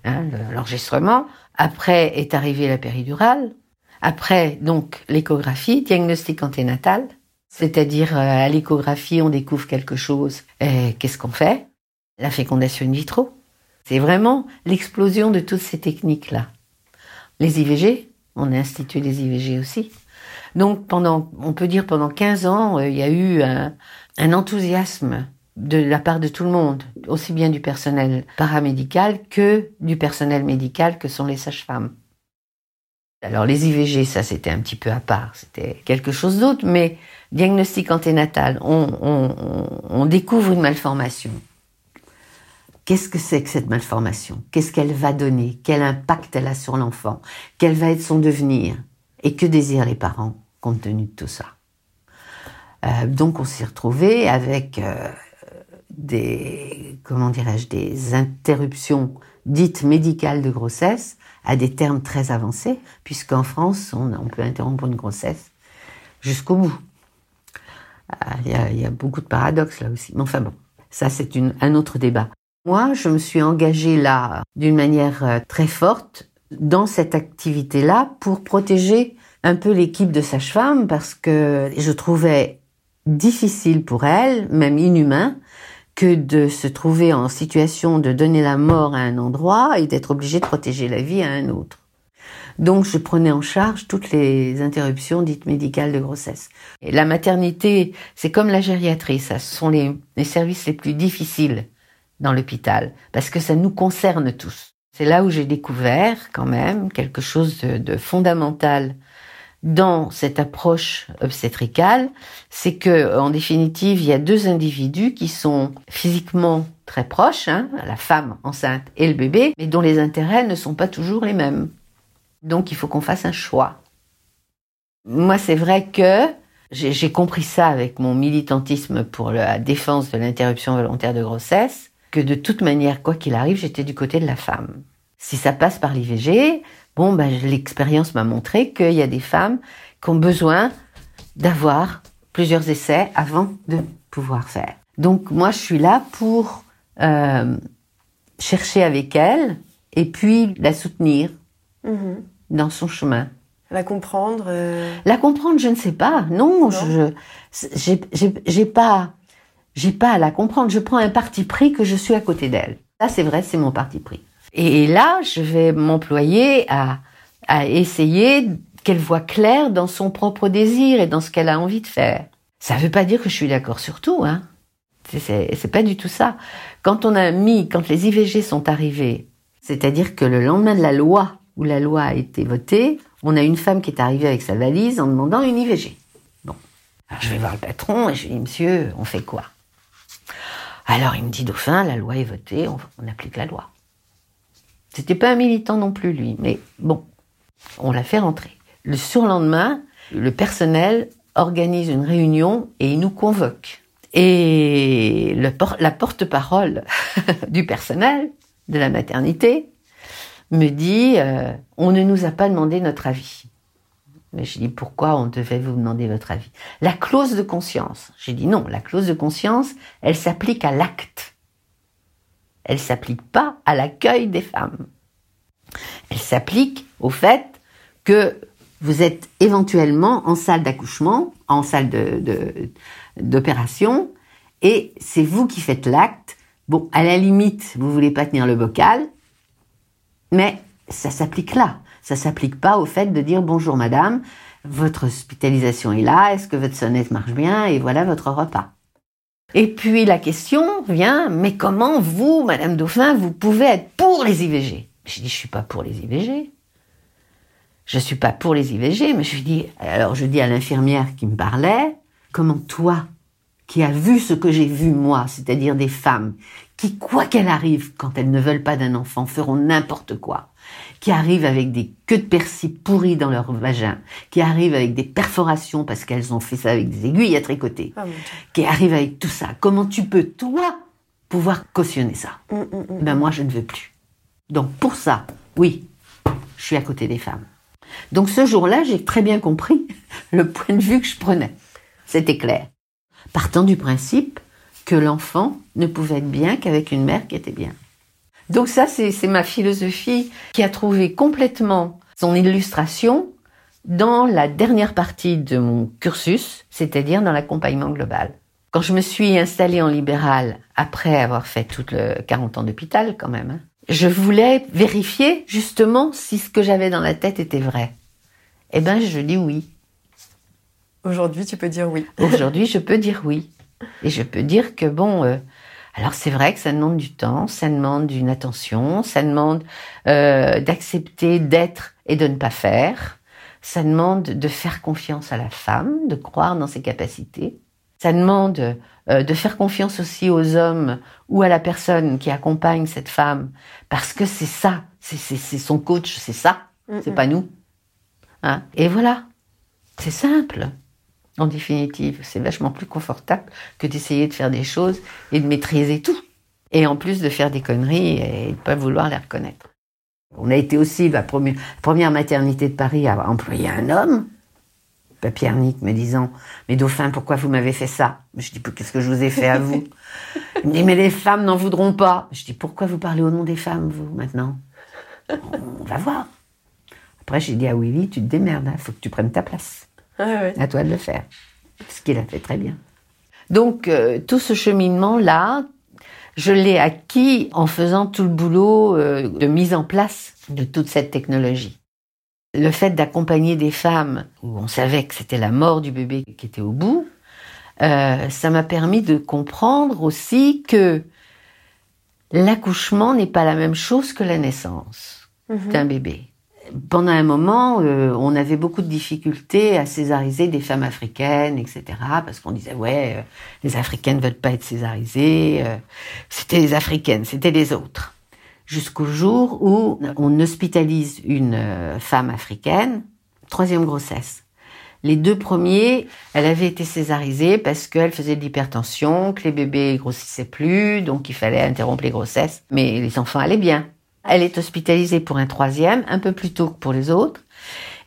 hein, l'enregistrement. Après est arrivée la péridurale. Après donc l'échographie, diagnostic anténatal. C'est-à-dire euh, à l'échographie on découvre quelque chose. Et qu'est-ce qu'on fait? La fécondation in vitro. C'est vraiment l'explosion de toutes ces techniques-là. Les IVG, on a institué les IVG aussi. Donc pendant, on peut dire pendant 15 ans, euh, il y a eu un, enthousiasme de la part de tout le monde, aussi bien du personnel paramédical que du personnel médical que sont les sages-femmes. Alors les IVG, ça c'était un petit peu à part, c'était quelque chose d'autre, mais diagnostic anténatal, on, on découvre une malformation. Qu'est-ce que c'est que cette malformation? Qu'est-ce qu'elle va donner? Quel impact elle a sur l'enfant? Quel va être son devenir? Et que désirent les parents? Compte tenu de tout ça. Euh, donc on s'est retrouvé avec euh, des, comment dirais-je, des interruptions dites médicales de grossesse à des termes très avancés, puisqu'en France, on, peut interrompre une grossesse jusqu'au bout. Ah, il y, a beaucoup de paradoxes là aussi. Mais enfin bon, ça c'est un autre débat. Moi, je me suis engagée là d'une manière euh, très forte dans cette activité-là pour protéger un peu l'équipe de sage-femme parce que je trouvais difficile pour elle, même inhumain, que de se trouver en situation de donner la mort à un endroit et d'être obligé de protéger la vie à un autre. Donc je prenais en charge toutes les interruptions dites médicales de grossesse. La maternité, c'est comme la gériatrie, ça ce sont les, services les plus difficiles dans l'hôpital, parce que ça nous concerne tous. C'est là où j'ai découvert quand même quelque chose de fondamental dans cette approche obstétricale, c'est que, en définitive, il y a deux individus qui sont physiquement très proches, hein, la femme enceinte et le bébé, mais dont les intérêts ne sont pas toujours les mêmes. Donc, il faut qu'on fasse un choix. Moi, c'est vrai que j'ai compris ça avec mon militantisme pour la défense de l'interruption volontaire de grossesse, que de toute manière, quoi qu'il arrive, j'étais du côté de la femme. Si ça passe par l'IVG, bon, ben, l'expérience m'a montré qu'il y a des femmes qui ont besoin d'avoir plusieurs essais avant de pouvoir faire. Donc moi, je suis là pour euh, chercher avec elle et puis la soutenir mmh. dans son chemin. La comprendre. Euh... La comprendre, je ne sais pas. Non, non. je j'ai pas j'ai pas à la comprendre. Je prends un parti pris que je suis à côté d'elle. Ça, c'est vrai, c'est mon parti pris. Et là, je vais m'employer à, à essayer qu'elle voit clair dans son propre désir et dans ce qu'elle a envie de faire. Ça ne veut pas dire que je suis d'accord sur tout, hein. C'est pas du tout ça. Quand on a mis, quand les IVG sont arrivés, c'est-à-dire que le lendemain de la loi, où la loi a été votée, on a une femme qui est arrivée avec sa valise en demandant une IVG. Bon. Alors je vais voir le patron et je lui dis, monsieur, on fait quoi? Alors il me dit, dauphin, la loi est votée, on, on applique la loi. C'était pas un militant non plus, lui, mais bon, on l'a fait rentrer. Le surlendemain, le personnel organise une réunion et il nous convoque. Et la porte-parole *laughs* du personnel de la maternité me dit euh, on ne nous a pas demandé notre avis. Mais je dis pourquoi on devait vous demander votre avis? La clause de conscience. J'ai dit non, la clause de conscience, elle s'applique à l'acte elle s'applique pas à l'accueil des femmes. Elle s'applique au fait que vous êtes éventuellement en salle d'accouchement, en salle d'opération, et c'est vous qui faites l'acte. Bon, à la limite, vous voulez pas tenir le bocal, mais ça s'applique là. Ça s'applique pas au fait de dire bonjour madame, votre hospitalisation est là, est-ce que votre sonnette marche bien, et voilà votre repas. Et puis la question vient, mais comment vous, Madame Dauphin, vous pouvez être pour les IVG Je dis, je suis pas pour les IVG. Je suis pas pour les IVG, mais je dis, alors je dis à l'infirmière qui me parlait, comment toi, qui as vu ce que j'ai vu moi, c'est-à-dire des femmes qui, quoi qu'elles arrivent, quand elles ne veulent pas d'un enfant, feront n'importe quoi, qui arrivent avec des queues de persil pourries dans leur vagin, qui arrivent avec des perforations parce qu'elles ont fait ça avec des aiguilles à tricoter, ah, qui arrivent avec tout ça. Comment tu peux, toi, pouvoir cautionner ça? Mm, mm, mm, Ben moi, je ne veux plus. Donc pour ça, oui, je suis à côté des femmes. Donc ce jour-là, j'ai très bien compris *laughs* le point de vue que je prenais. C'était clair. Partant du principe que l'enfant ne pouvait être bien qu'avec une mère qui était bien. Donc ça, c'est ma philosophie qui a trouvé complètement son illustration dans la dernière partie de mon cursus, c'est-à-dire dans l'accompagnement global. Quand je me suis installée en libéral, après avoir fait tout le 40 ans d'hôpital quand même, hein, je voulais vérifier justement si ce que j'avais dans la tête était vrai. Eh ben, je dis oui. Aujourd'hui, tu peux dire oui. Aujourd'hui, je peux dire oui. Et je peux dire que bon, euh, alors c'est vrai que ça demande du temps, ça demande une attention, ça demande euh, d'accepter d'être et de ne pas faire, ça demande de faire confiance à la femme, de croire dans ses capacités, ça demande euh, de faire confiance aussi aux hommes ou à la personne qui accompagne cette femme, parce que c'est ça, c'est son coach, c'est ça, c'est pas nous. Hein? Et voilà. C'est simple, en définitive. C'est vachement plus confortable que d'essayer de faire des choses et de maîtriser tout. Et en plus de faire des conneries et de pas vouloir les reconnaître. On a été aussi la première, première maternité de Paris à employer un homme. Pierre Nick me disant Mais Dauphin, pourquoi vous m'avez fait ça? Je dis Qu'est-ce que je vous ai fait à vous? *laughs* Il me dit Mais les femmes n'en voudront pas. Je dis Pourquoi vous parlez au nom des femmes, vous, maintenant? On va voir. Après, j'ai dit à Willy Tu te démerdes, il hein, faut que tu prennes ta place. Ah à toi de le faire. Ce qu'il a fait très bien. Donc, euh, tout ce cheminement-là, je l'ai acquis en faisant tout le boulot euh, de mise en place de toute cette technologie. Le fait d'accompagner des femmes où on savait que c'était la mort du bébé qui était au bout, euh, ça m'a permis de comprendre aussi que l'accouchement n'est pas la même chose que la naissance mhm. d'un bébé. Pendant un moment, euh, on avait beaucoup de difficultés à césariser des femmes africaines, etc. Parce qu'on disait ouais, euh, les africaines veulent pas être césarisées. c'était les africaines, c'était les autres jusqu'au jour où on hospitalise une euh, femme africaine, troisième grossesse. Les deux premiers, elle avait été césarisée parce qu'elle faisait de l'hypertension, que les bébés grossissaient plus, donc il fallait interrompre les grossesses. Mais les enfants allaient bien. Elle est hospitalisée pour un troisième, un peu plus tôt que pour les autres.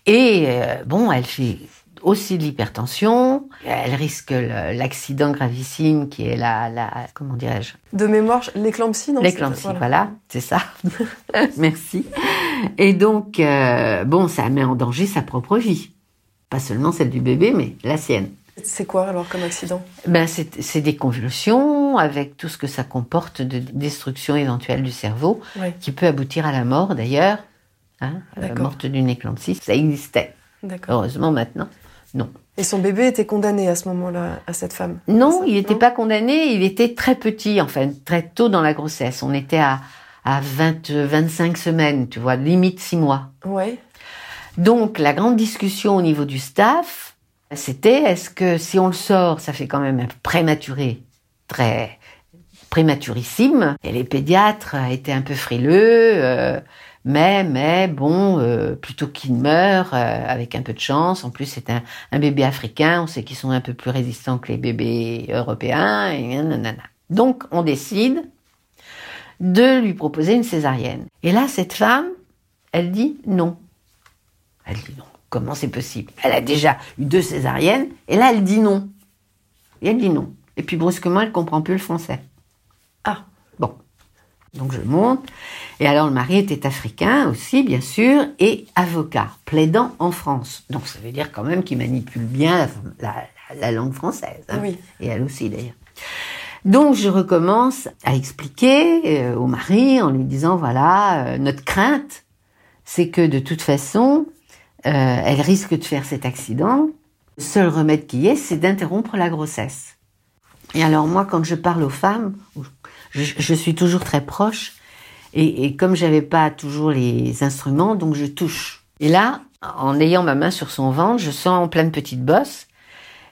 Et euh, bon, elle fait aussi de l'hypertension. Elle risque l'accident gravissime qui est la, la comment dirais-je? De mémoire, l'éclampsie, non? L'éclampsie, voilà, c'est ça. *laughs* Merci. Et donc, euh, bon, ça met en danger sa propre vie. Pas seulement celle du bébé, mais la sienne. C'est quoi alors comme accident? Ben, C'est des convulsions avec tout ce que ça comporte de destruction éventuelle du cerveau, qui peut aboutir à la mort d'ailleurs. Hein, euh, morte d'une éclampsie, ça existait. Heureusement maintenant. Non. Et son bébé était condamné à ce moment-là, à cette femme Non, il n'était pas condamné, il était très petit, enfin, très tôt dans la grossesse. On était à, à 20, 25 semaines, tu vois, limite 6 mois. Ouais. Donc, la grande discussion au niveau du staff, c'était est-ce que si on le sort, ça fait quand même un prématuré, très prématurissime. Et les pédiatres étaient un peu frileux. Euh, mais, mais bon, euh, plutôt qu'il meure euh, avec un peu de chance. En plus, c'est un, un, bébé africain. On sait qu'ils sont un peu plus résistants que les bébés européens. Donc, on décide de lui proposer une césarienne. Et là, cette femme, elle dit non. Elle dit non. Comment c'est possible? Elle a déjà eu deux césariennes, et là, elle dit non. Et elle dit non. Et puis brusquement, elle comprend plus le français. Ah. Bon. Donc je monte. Et alors le mari était africain aussi, bien sûr, et avocat, plaidant en France. Donc ça veut dire quand même qu'il manipule bien la, langue française. Hein. Oui. Et elle aussi d'ailleurs. Donc je recommence à expliquer euh, au mari en lui disant voilà euh, notre crainte c'est que de toute façon elle risque de faire cet accident. Le seul remède qui est c'est d'interrompre la grossesse. Et alors moi quand je parle aux femmes je, suis toujours très proche. Et, et comme j'avais pas toujours les instruments, donc je touche. Et là, en ayant ma main sur son ventre, je sens en pleine petite bosse.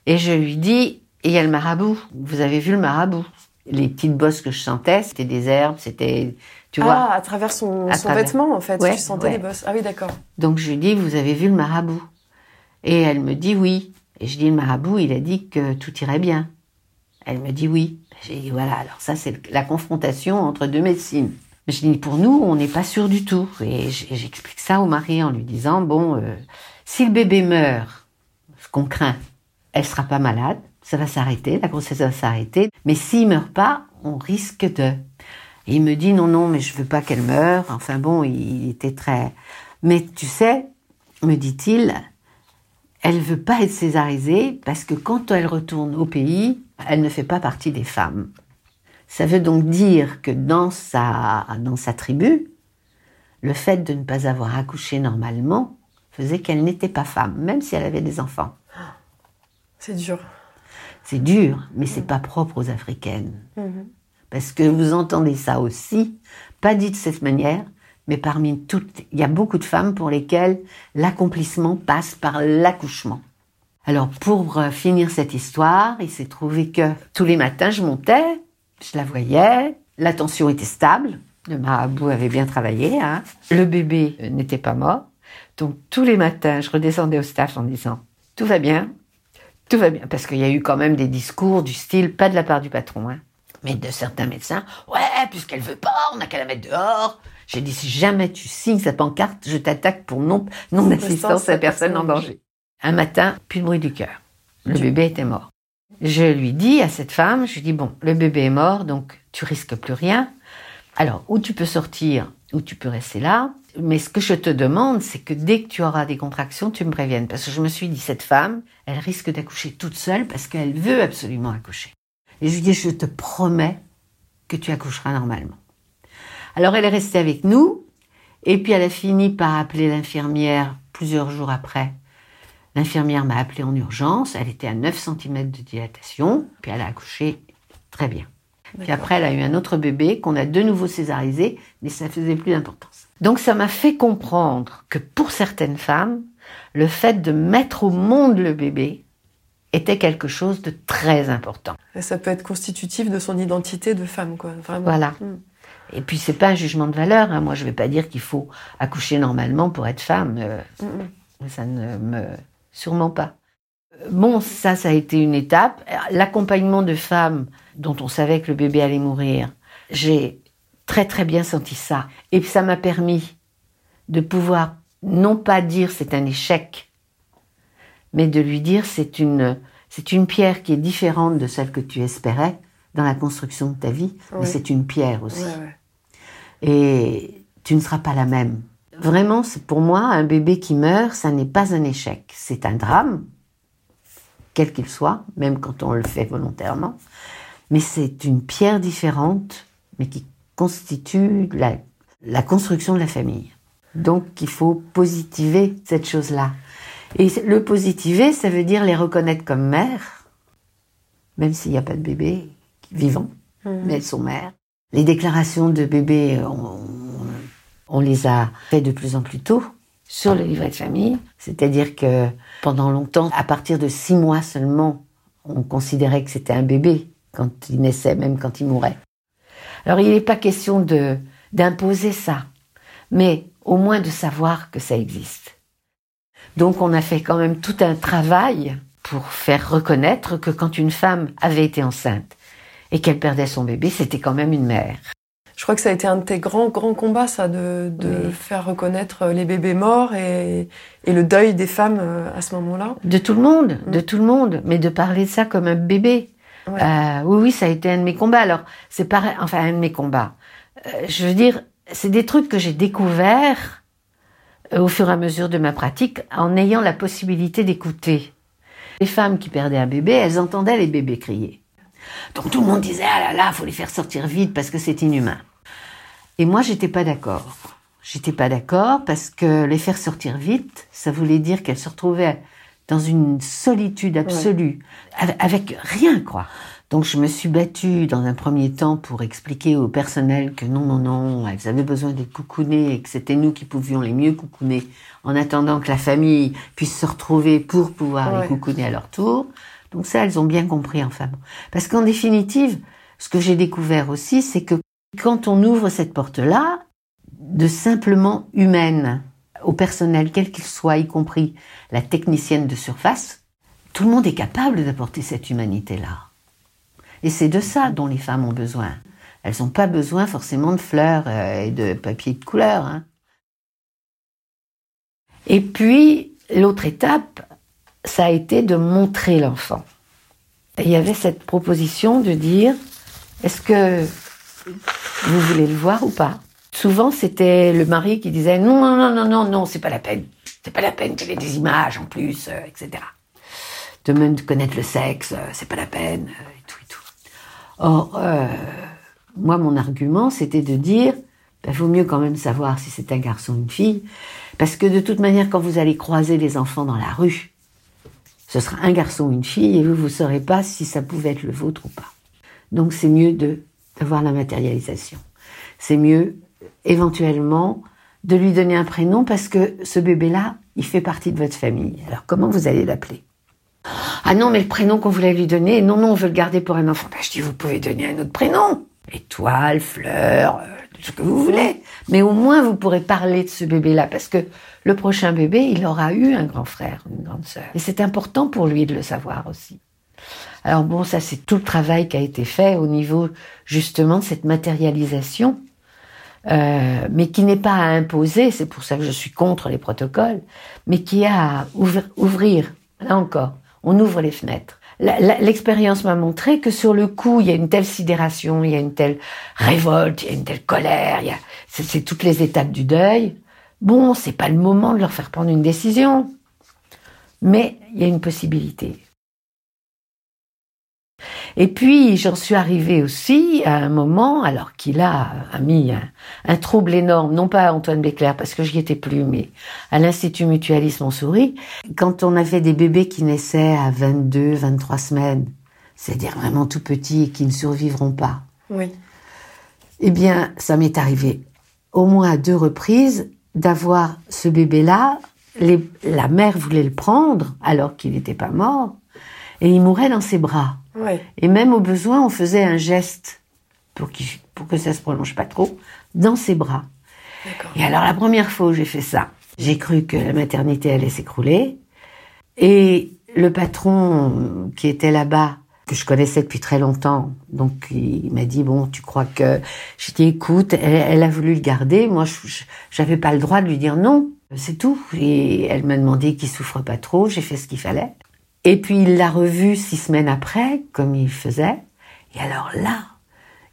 Et je lui dis, et il y a le marabout. Vous avez vu le marabout? Les petites bosses que je sentais, c'était des herbes, c'était, tu vois. Ah, à travers son, son vêtement, en fait, tu sentais les bosses. Ah oui, d'accord. Donc je lui dis, vous avez vu le marabout? Et elle me dit oui. Et je dis, le marabout, il a dit que tout irait bien. Elle me dit oui. J'ai dit voilà, alors ça c'est la confrontation entre deux médecines. Je dis pour nous, on n'est pas sûr du tout. Et j'explique ça au mari en lui disant bon, euh, si le bébé meurt, ce qu'on craint, elle sera pas malade, ça va s'arrêter, la grossesse va s'arrêter. Mais s'il meurt pas, on risque de. Il me dit non non, mais je veux pas qu'elle meure. Enfin bon, il était très. Mais tu sais, me dit-il, elle veut pas être césarisée parce que quand elle retourne au pays, elle ne fait pas partie des femmes. Ça veut donc dire que dans sa, dans sa tribu, le fait de ne pas avoir accouché normalement faisait qu'elle n'était pas femme, même si elle avait des enfants. C'est dur. C'est dur, mais c'est pas propre aux africaines. Mhm. Parce que vous entendez ça aussi, pas dit de cette manière, mais parmi toutes, il y a beaucoup de femmes pour lesquelles l'accomplissement passe par l'accouchement. Alors pour euh, finir cette histoire, il s'est trouvé que tous les matins je montais, je la voyais, la tension était stable, le marabout avait bien travaillé, hein. le bébé euh, n'était pas mort. Donc tous les matins, je redescendais au staff en disant tout va bien, tout va bien. Parce qu'il y a eu quand même des discours du style, pas de la part du patron, hein, mais de certains médecins. Ouais, puisqu'elle veut pas, on n'a qu'à la mettre dehors. J'ai dit, si jamais tu signes cette pancarte, je t'attaque pour non, non assistance à personne en danger. Un matin, plus de bruit du cœur. Le bébé était mort. Je lui dis à cette femme, je lui dis, bon, le bébé est mort, donc tu risques plus rien. Alors, ou tu peux sortir, ou tu peux rester là. Mais ce que je te demande, c'est que dès que tu auras des contractions, tu me préviennes. Parce que je me suis dit, cette femme, elle risque d'accoucher toute seule parce qu'elle veut absolument accoucher. Et je lui dis, je te promets que tu accoucheras normalement. Alors elle est restée avec nous, et puis elle a fini par appeler l'infirmière plusieurs jours après. L'infirmière m'a appelé en urgence, elle était à 9 cm de dilatation, puis elle a accouché très bien. Puis après, elle a eu un autre bébé qu'on a de nouveau césarisé, mais ça faisait plus d'importance. Donc ça m'a fait comprendre que pour certaines femmes, le fait de mettre au monde le bébé était quelque chose de très important. Et ça peut être constitutif de son identité de femme, quoi. Vraiment. Voilà. Hmm. Et puis c'est pas un jugement de valeur. Hein. Moi, je vais pas dire qu'il faut accoucher normalement pour être femme. Euh, mm, mm. Ça ne me sûrement pas. Bon, ça, ça a été une étape. L'accompagnement de femmes dont on savait que le bébé allait mourir, j'ai très très bien senti ça. Et ça m'a permis de pouvoir non pas dire c'est un échec, mais de lui dire c'est une, c'est une pierre qui est différente de celle que tu espérais dans la construction de ta vie, mais c'est une pierre aussi. Et tu ne seras pas la même. Vraiment, pour moi, un bébé qui meurt, ça n'est pas un échec. C'est un drame, quel qu'il soit, même quand on le fait volontairement. Mais c'est une pierre différente, mais qui constitue la, la construction de la famille. Donc, il faut positiver cette chose-là. Et le positiver, ça veut dire les reconnaître comme mères, même s'il n'y a pas de bébé vivant, mmh. mais elles sont mères. Les déclarations de bébés, on, on les a fait de plus en plus tôt sur le livret de famille. C'est-à-dire que pendant longtemps, à partir de six mois seulement, on considérait que c'était un bébé quand il naissait, même quand il mourait. Alors il n'est pas question de d'imposer ça, mais au moins de savoir que ça existe. Donc on a fait quand même tout un travail pour faire reconnaître que quand une femme avait été enceinte et qu'elle perdait son bébé, c'était quand même une mère. Je crois que ça a été un de tes grands, grands combats, ça, de, de faire reconnaître les bébés morts et, et le deuil des femmes euh, à ce moment-là. De tout le monde, mm. de tout le monde, mais de parler de ça comme un bébé. Euh, oui, oui, ça a été un de mes combats. Alors, c'est pareil, enfin, un de mes combats. Euh, je veux dire, c'est des trucs que j'ai découverts euh, au fur et à mesure de ma pratique en ayant la possibilité d'écouter. Les femmes qui perdaient un bébé, elles entendaient les bébés crier. Donc tout le monde disait ah là là, faut les faire sortir vite parce que c'est inhumain. Et moi j'étais pas d'accord. J'étais pas d'accord parce que les faire sortir vite, ça voulait dire qu'elles se retrouvaient dans une solitude absolue, avec rien quoi. Donc je me suis battue dans un premier temps pour expliquer au personnel que non, non, non, elles avaient besoin d'être coucounées et que c'était nous qui pouvions les mieux coucouner en attendant que la famille puisse se retrouver pour pouvoir les coucouner à leur tour. Donc ça, elles ont bien compris enfin. Parce qu'en définitive, ce que j'ai découvert aussi, c'est que quand on ouvre cette porte-là, de simplement humaine au personnel, quel qu'il soit, y compris la technicienne de surface, tout le monde est capable d'apporter cette humanité-là. Et c'est de ça dont les femmes ont besoin. Elles n'ont pas besoin forcément de fleurs euh, et de papier de couleur. Hein. Et puis, l'autre étape, ça a été de montrer l'enfant. il y avait cette proposition de dire, est-ce que vous voulez le voir ou pas? Souvent, c'était le mari qui disait, non, non, non, non, non, c'est pas la peine. C'est pas la peine qu'il ait des images en plus, euh, etc. De même de connaître le sexe, euh, c'est pas la peine, euh, et tout, et tout. Or, moi, mon argument, c'était de dire, ben, vaut mieux quand même savoir si c'est un garçon ou une fille, parce que de toute manière, quand vous allez croiser les enfants dans la rue, ce sera un garçon ou une fille et vous ne saurez pas si ça pouvait être le vôtre ou pas. Donc c'est mieux de d'avoir la matérialisation. C'est mieux éventuellement de lui donner un prénom parce que ce bébé-là, il fait partie de votre famille. Alors comment vous allez l'appeler? Ah non, mais le prénom qu'on voulait lui donner, non, non, on veut le garder pour un enfant. Ben, je dis, vous pouvez donner un autre prénom. étoiles, fleurs, euh, ce que vous voulez. Mais au moins, vous pourrez parler de ce bébé-là, parce que le prochain bébé, il aura eu un grand frère, une grande sœur. Et c'est important pour lui de le savoir aussi. Alors bon, ça c'est tout le travail qui a été fait au niveau justement de cette matérialisation, euh, mais qui n'est pas à imposer, c'est pour ça que je suis contre les protocoles, mais qui est à ouvrir, là encore, on ouvre les fenêtres. L'expérience m'a montré que sur le coup, il y a une telle sidération, il y a une telle révolte, il y a une telle colère, c'est toutes les étapes du deuil. Bon, c'est pas le moment de leur faire prendre une décision, mais il y a une possibilité. Et puis, j'en suis arrivée aussi à un moment, alors qu'il a, mis un, trouble énorme, non pas à Antoine Béclair, parce que j'y étais plus, mais à l'Institut Mutualisme en Souris, quand on avait des bébés qui naissaient à 22, 23 semaines, c'est-à-dire vraiment tout petits et qui ne survivront pas. Oui. Eh bien, ça m'est arrivé au moins à deux reprises d'avoir ce bébé-là. la mère voulait le prendre alors qu'il n'était pas mort et il mourait dans ses bras. Et même au besoin, on faisait un geste pour, pour que ça se prolonge pas trop dans ses bras. Et alors la première fois où j'ai fait ça, j'ai cru que la maternité allait s'écrouler. Et le patron qui était là-bas, que je connaissais depuis très longtemps, donc il m'a dit bon, tu crois que J'ai dit écoute, elle, a voulu le garder, moi j'avais pas le droit de lui dire non, c'est tout. Et elle m'a demandé qu'il souffre pas trop, j'ai fait ce qu'il fallait. Et puis il l'a revu six semaines après, comme il faisait. Et alors là,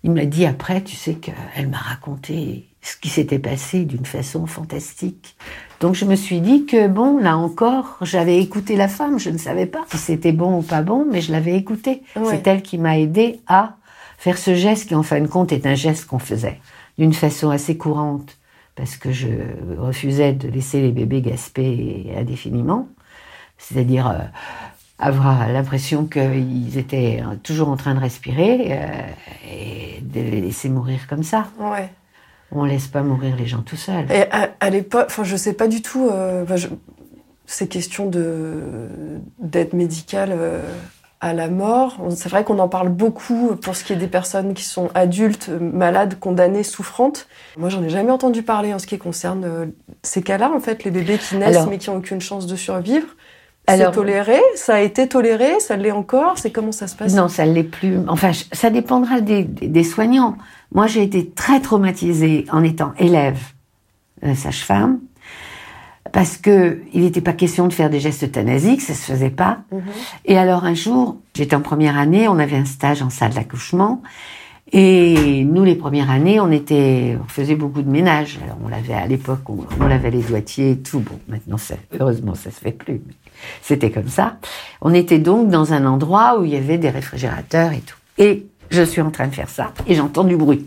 il m'a dit après, tu sais qu'elle m'a raconté ce qui s'était passé d'une façon fantastique. Donc je me suis dit que bon, là encore, j'avais écouté la femme, je ne savais pas si c'était bon ou pas bon, mais je l'avais écouté. C'est elle qui m'a aidé à faire ce geste qui en fin de compte est un geste qu'on faisait d'une façon assez courante parce que je refusais de laisser les bébés gaspiller indéfiniment. C'est-à-dire, euh, avoir l'impression qu'ils étaient toujours en train de respirer euh, et de les laisser mourir comme ça. Ouais. On laisse pas mourir les gens tout seuls. Et à, l'époque, enfin, je sais pas du tout. Euh, ces questions de d'aide médicale euh, à la mort. C'est vrai qu'on en parle beaucoup pour ce qui est des personnes qui sont adultes, malades, condamnées, souffrantes. Moi, j'en ai jamais entendu parler en ce qui concerne ces cas-là. En fait, les bébés qui naissent mais qui ont aucune chance de survivre. C'est toléré, ça a été toléré, ça l'est encore, c'est comment ça se passe? Non, ça l'est plus. Enfin, ça dépendra des, des soignants. Moi, j'ai été très traumatisée en étant élève euh, sage-femme parce que il n'était pas question de faire des gestes euthanasiques, ça se faisait pas. Mhm. Et alors un jour, j'étais en première année, on avait un stage en salle d'accouchement et nous, les premières années, on était, on faisait beaucoup de ménage. Alors, on l'avait à l'époque, on, on, lavait les doigtiers et tout. Bon, maintenant, ça, heureusement, ça se fait plus. C'était comme ça. On était donc dans un endroit où il y avait des réfrigérateurs et tout. Et je suis en train de faire ça et j'entends du bruit.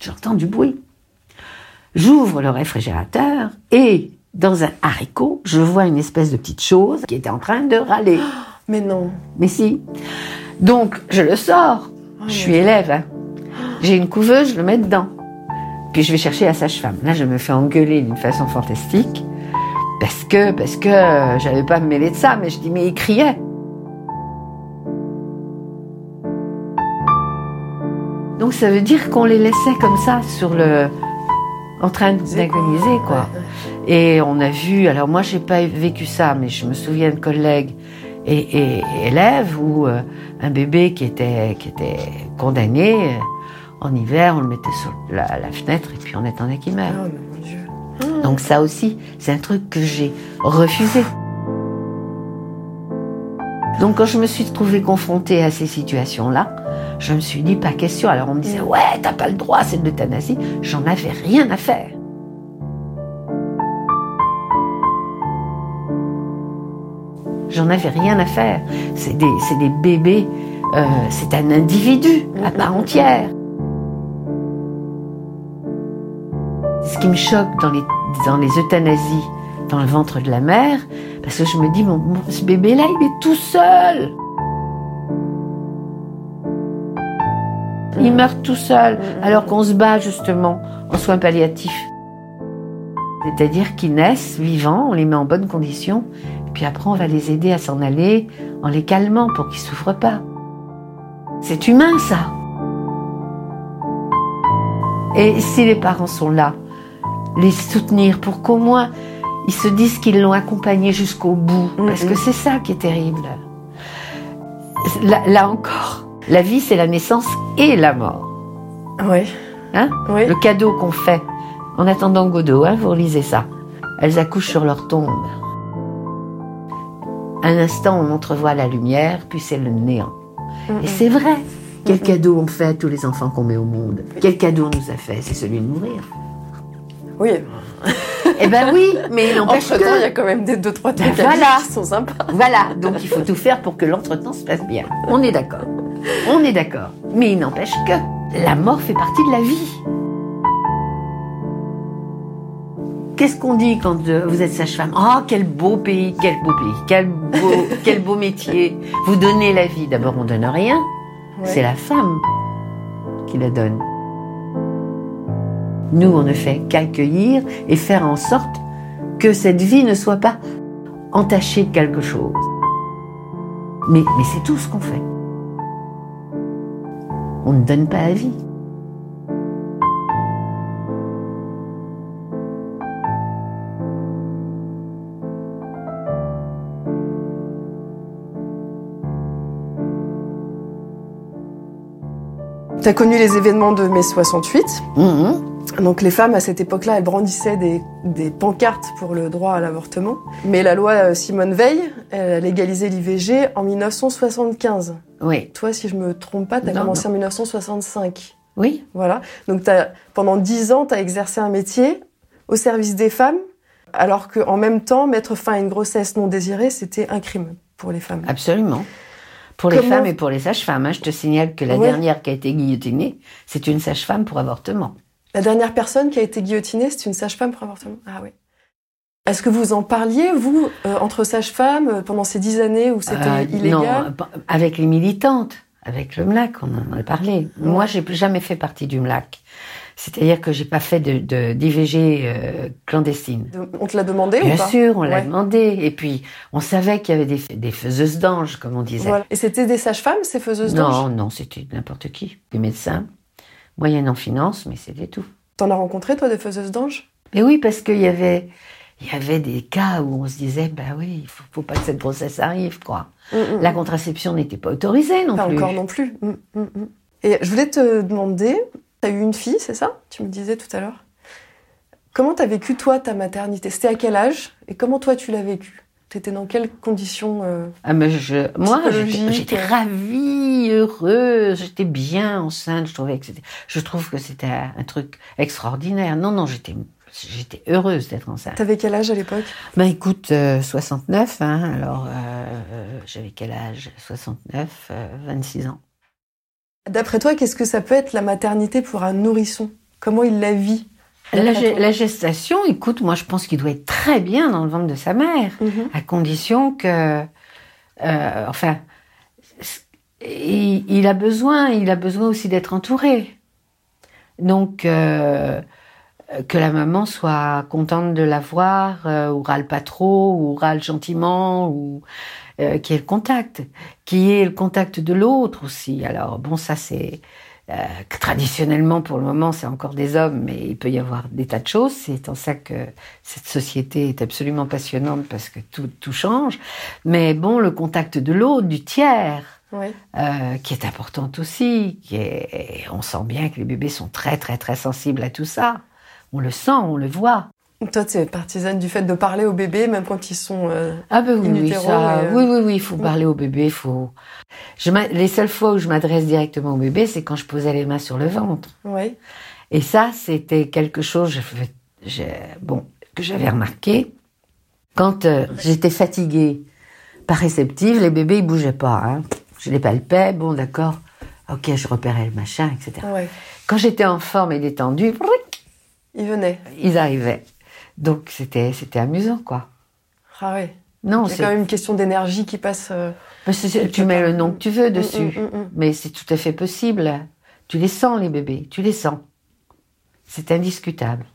J'entends du bruit. J'ouvre le réfrigérateur et dans un haricot, je vois une espèce de petite chose qui était en train de râler. *gasps* Mais non. Mais si. Donc, je le sors je suis élève. Hein. J'ai une couveuse, je le mets dedans. Puis je vais chercher la sage-femme. Là, je me fais engueuler d'une façon fantastique. Parce que, parce que j'avais pas à me mêler de ça, mais je dis, mais il criait. Donc ça veut dire qu'on les laissait comme ça sur le, en train d'agoniser quoi. Et on a vu, alors moi j'ai pas vécu ça, mais je me souviens de collègues et, élèves où euh, un bébé qui était, qui était condamné, euh, en hiver, on le mettait sur la, fenêtre et puis on attendait qu'il meure. Donc ça aussi, c'est un truc que j'ai refusé. Donc quand je me suis trouvée confrontée à ces situations-là, je me suis dit pas question. Alors on me disait ouais, t'as pas le droit, c'est de l'euthanasie. J'en avais rien à faire. J'en avais rien à faire. C'est des, des, bébés, euh, c'est un individu à part entière. Ce qui me choque dans les, dans les euthanasies dans le ventre de la mère, parce que je me dis, mon, ce bébé-là, il est tout seul. Il meurt tout seul, alors qu'on se bat justement en soins palliatifs. C'est-à-dire qu'ils naissent vivants, on les met en bonne condition, puis après, on va les aider à s'en aller en les calmant pour qu'ils souffrent pas. C'est humain, ça. Et si les parents sont là, les soutenir pour qu'au moins ils se disent qu'ils l'ont accompagné jusqu'au bout. Parce que c'est ça qui est terrible. Là, là encore, la vie c'est la naissance et la mort. Oui. Hein? Oui. Le cadeau qu'on fait en attendant Godot, hein, vous relisez ça. Elles accouchent sur leur tombe. Un instant, on entrevoit la lumière, puis c'est le néant. Et c'est vrai. Quel cadeau on fait à tous les enfants qu'on met au monde? Quel cadeau on nous a fait? C'est celui de mourir. Oui. *laughs* Eh ben oui, mais il n'empêche Entre temps, il y a que... quand même des deux, trois trucs voilà. qui sont sympas. Voilà, donc il faut tout faire pour que l'entretemps se passe bien. On est d'accord. On est d'accord. Mais il n'empêche que la mort fait partie de la vie. Qu'est-ce qu'on dit quand euh, vous êtes sage-femme? Oh, quel beau pays, quel beau pays, quel beau, *laughs* quel beau métier. Vous donnez la vie. D'abord, on donne rien. Ouais. C'est la femme qui la donne. Nous, on ne fait qu'accueillir et faire en sorte que cette vie ne soit pas entachée de quelque chose. Mais, mais c'est tout ce qu'on fait. On ne donne pas la vie. Tu as connu les événements de mai 68. Mhm. Donc les femmes à cette époque-là, elles brandissaient des, des pancartes pour le droit à l'avortement. Mais la loi euh, Simone Veil, elle a légalisé l'IVG en 1975. Oui, Toi, si je me trompe pas, tu as Non, commencé en 1965. oui, Voilà. Donc t'as- pendant dix ans, tu as exercé un métier au service des femmes, alors qu'en même temps, mettre fin à une grossesse non désirée, c'était un crime pour les femmes. absolument. Pour les femmes et pour les sages-femmes. hein. Je te signale que la Ouais. dernière qui a été guillotinée, c'est une sage-femme pour avortement. La dernière personne qui a été guillotinée, c'est une sage-femme pour avortement. Ah oui. Est-ce que vous en parliez, vous, euh, entre sages-femmes, euh, pendant ces dix années où c'était Euh, illégal Non, pas- avec les militantes, avec le MLAC, on en a parlé. Moi, j'ai jamais fait partie du MLAC. C'est-à-dire que j'ai pas fait de, d'IVG euh, clandestine. De- On te l'a demandé Bien ou pas sûr, on l'a Ouais. demandé. Et puis, on savait qu'il y avait des, des faiseuses d'anges, comme on disait. Voilà. Et c'était des sages-femmes, ces faiseuses d'anges? Non, non, c'était n'importe qui. Des médecins, moyennant finance, mais c'était tout. T'en as rencontré, toi, des faiseuses d'anges? Mais oui, parce qu'il y avait, il y avait des cas où on se disait, bah oui, il faut, faut pas que cette grossesse arrive, quoi. Mm, mm. La contraception n'était pas autorisée non Pas plus. encore non plus. Mm. Et je voulais te demander, t'as eu une fille, c'est ça? Tu me disais tout à l'heure. Comment t'as vécu, toi, ta maternité? C'était à quel âge? Et comment, toi, tu l'as vécu? T'étais dans quelles conditions euh, Ah, mais je, moi, j'étais- ravie, heureuse, j'étais bien enceinte. Je trouvais que c'était, je trouve que c'était un, truc extraordinaire. Non, non, j'étais, j'étais heureuse d'être enceinte. T'avais quel âge à l'époque? Ben écoute, euh, 69, hein, alors euh, euh, j'avais quel âge? 69, euh, 26 ans. D'après toi, qu'est-ce que ça peut être la maternité pour un nourrisson? Comment il la vit? La, gestation, écoute, moi je pense qu'il doit être très bien dans le ventre de sa mère, Mhm. à condition que, euh, enfin, il, il a besoin, il a besoin aussi d'être entouré. Donc euh, que la maman soit contente de l'avoir, euh, ou râle pas trop, ou râle gentiment, ou qu'il y ait le contact, qu'il y ait le contact de l'autre aussi. Alors bon, ça c'est euh, traditionnellement pour le moment c'est encore des hommes, mais il peut y avoir des tas de choses. C'est en ça que cette société est absolument passionnante parce que tout, tout change. Mais bon, le contact de l'autre, du tiers, euh, qui est importante aussi. Qui est, on sent bien que les bébés sont très très très sensibles à tout ça. On le sent, on le voit. Toi, tu es partisane du fait de parler aux bébés, même quand ils sont. euh, Ah ben oui, oui, ça, et, euh, oui, oui, oui, il faut parler au bébé, il faut. Je les seules fois où je m'adresse directement au bébé, c'est quand je posais les mains sur le ventre. Ouais. Et ça, c'était quelque chose, je bon, que j'avais remarqué. Quand euh, j'étais fatiguée, pas réceptive, les bébés ils bougeaient pas. Hein. Je les palpais, bon d'accord, ok, je repérais le machin, etc. Ouais. Quand j'étais en forme et détendue, Ils venaient. ils arrivaient. Donc c'était c'était amusant quoi. Ah ouais. Non, c'est quand même une question d'énergie qui passe. euh, que tu mets le nom que tu veux dessus, Mm, mm, mm, mm. mais c'est tout à fait possible. Tu les sens les bébés, tu les sens. C'est indiscutable.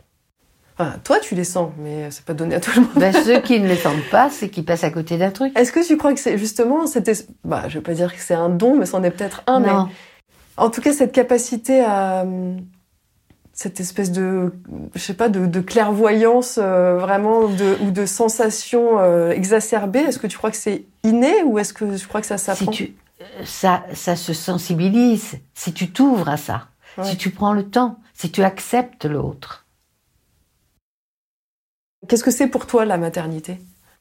Enfin, toi, tu les sens, mais c'est pas donné à tout le monde. Ben, ceux qui ne les *laughs* sentent pas, c'est qu'ils passent à côté d'un truc. Est-ce que tu crois que c'est justement c'était bah je vais pas dire que c'est un don mais c'en est peut-être un non. mais en tout cas cette capacité à hum, cette espèce de, je sais pas, de, clairvoyance euh, vraiment ou de sensation euh, exacerbée Est-ce que tu crois que c'est inné ou est-ce que tu crois que ça s'apprend si ça, ça se sensibilise si tu t'ouvres à ça, si tu prends le temps, si tu acceptes l'autre. Qu'est-ce que c'est pour toi la maternité?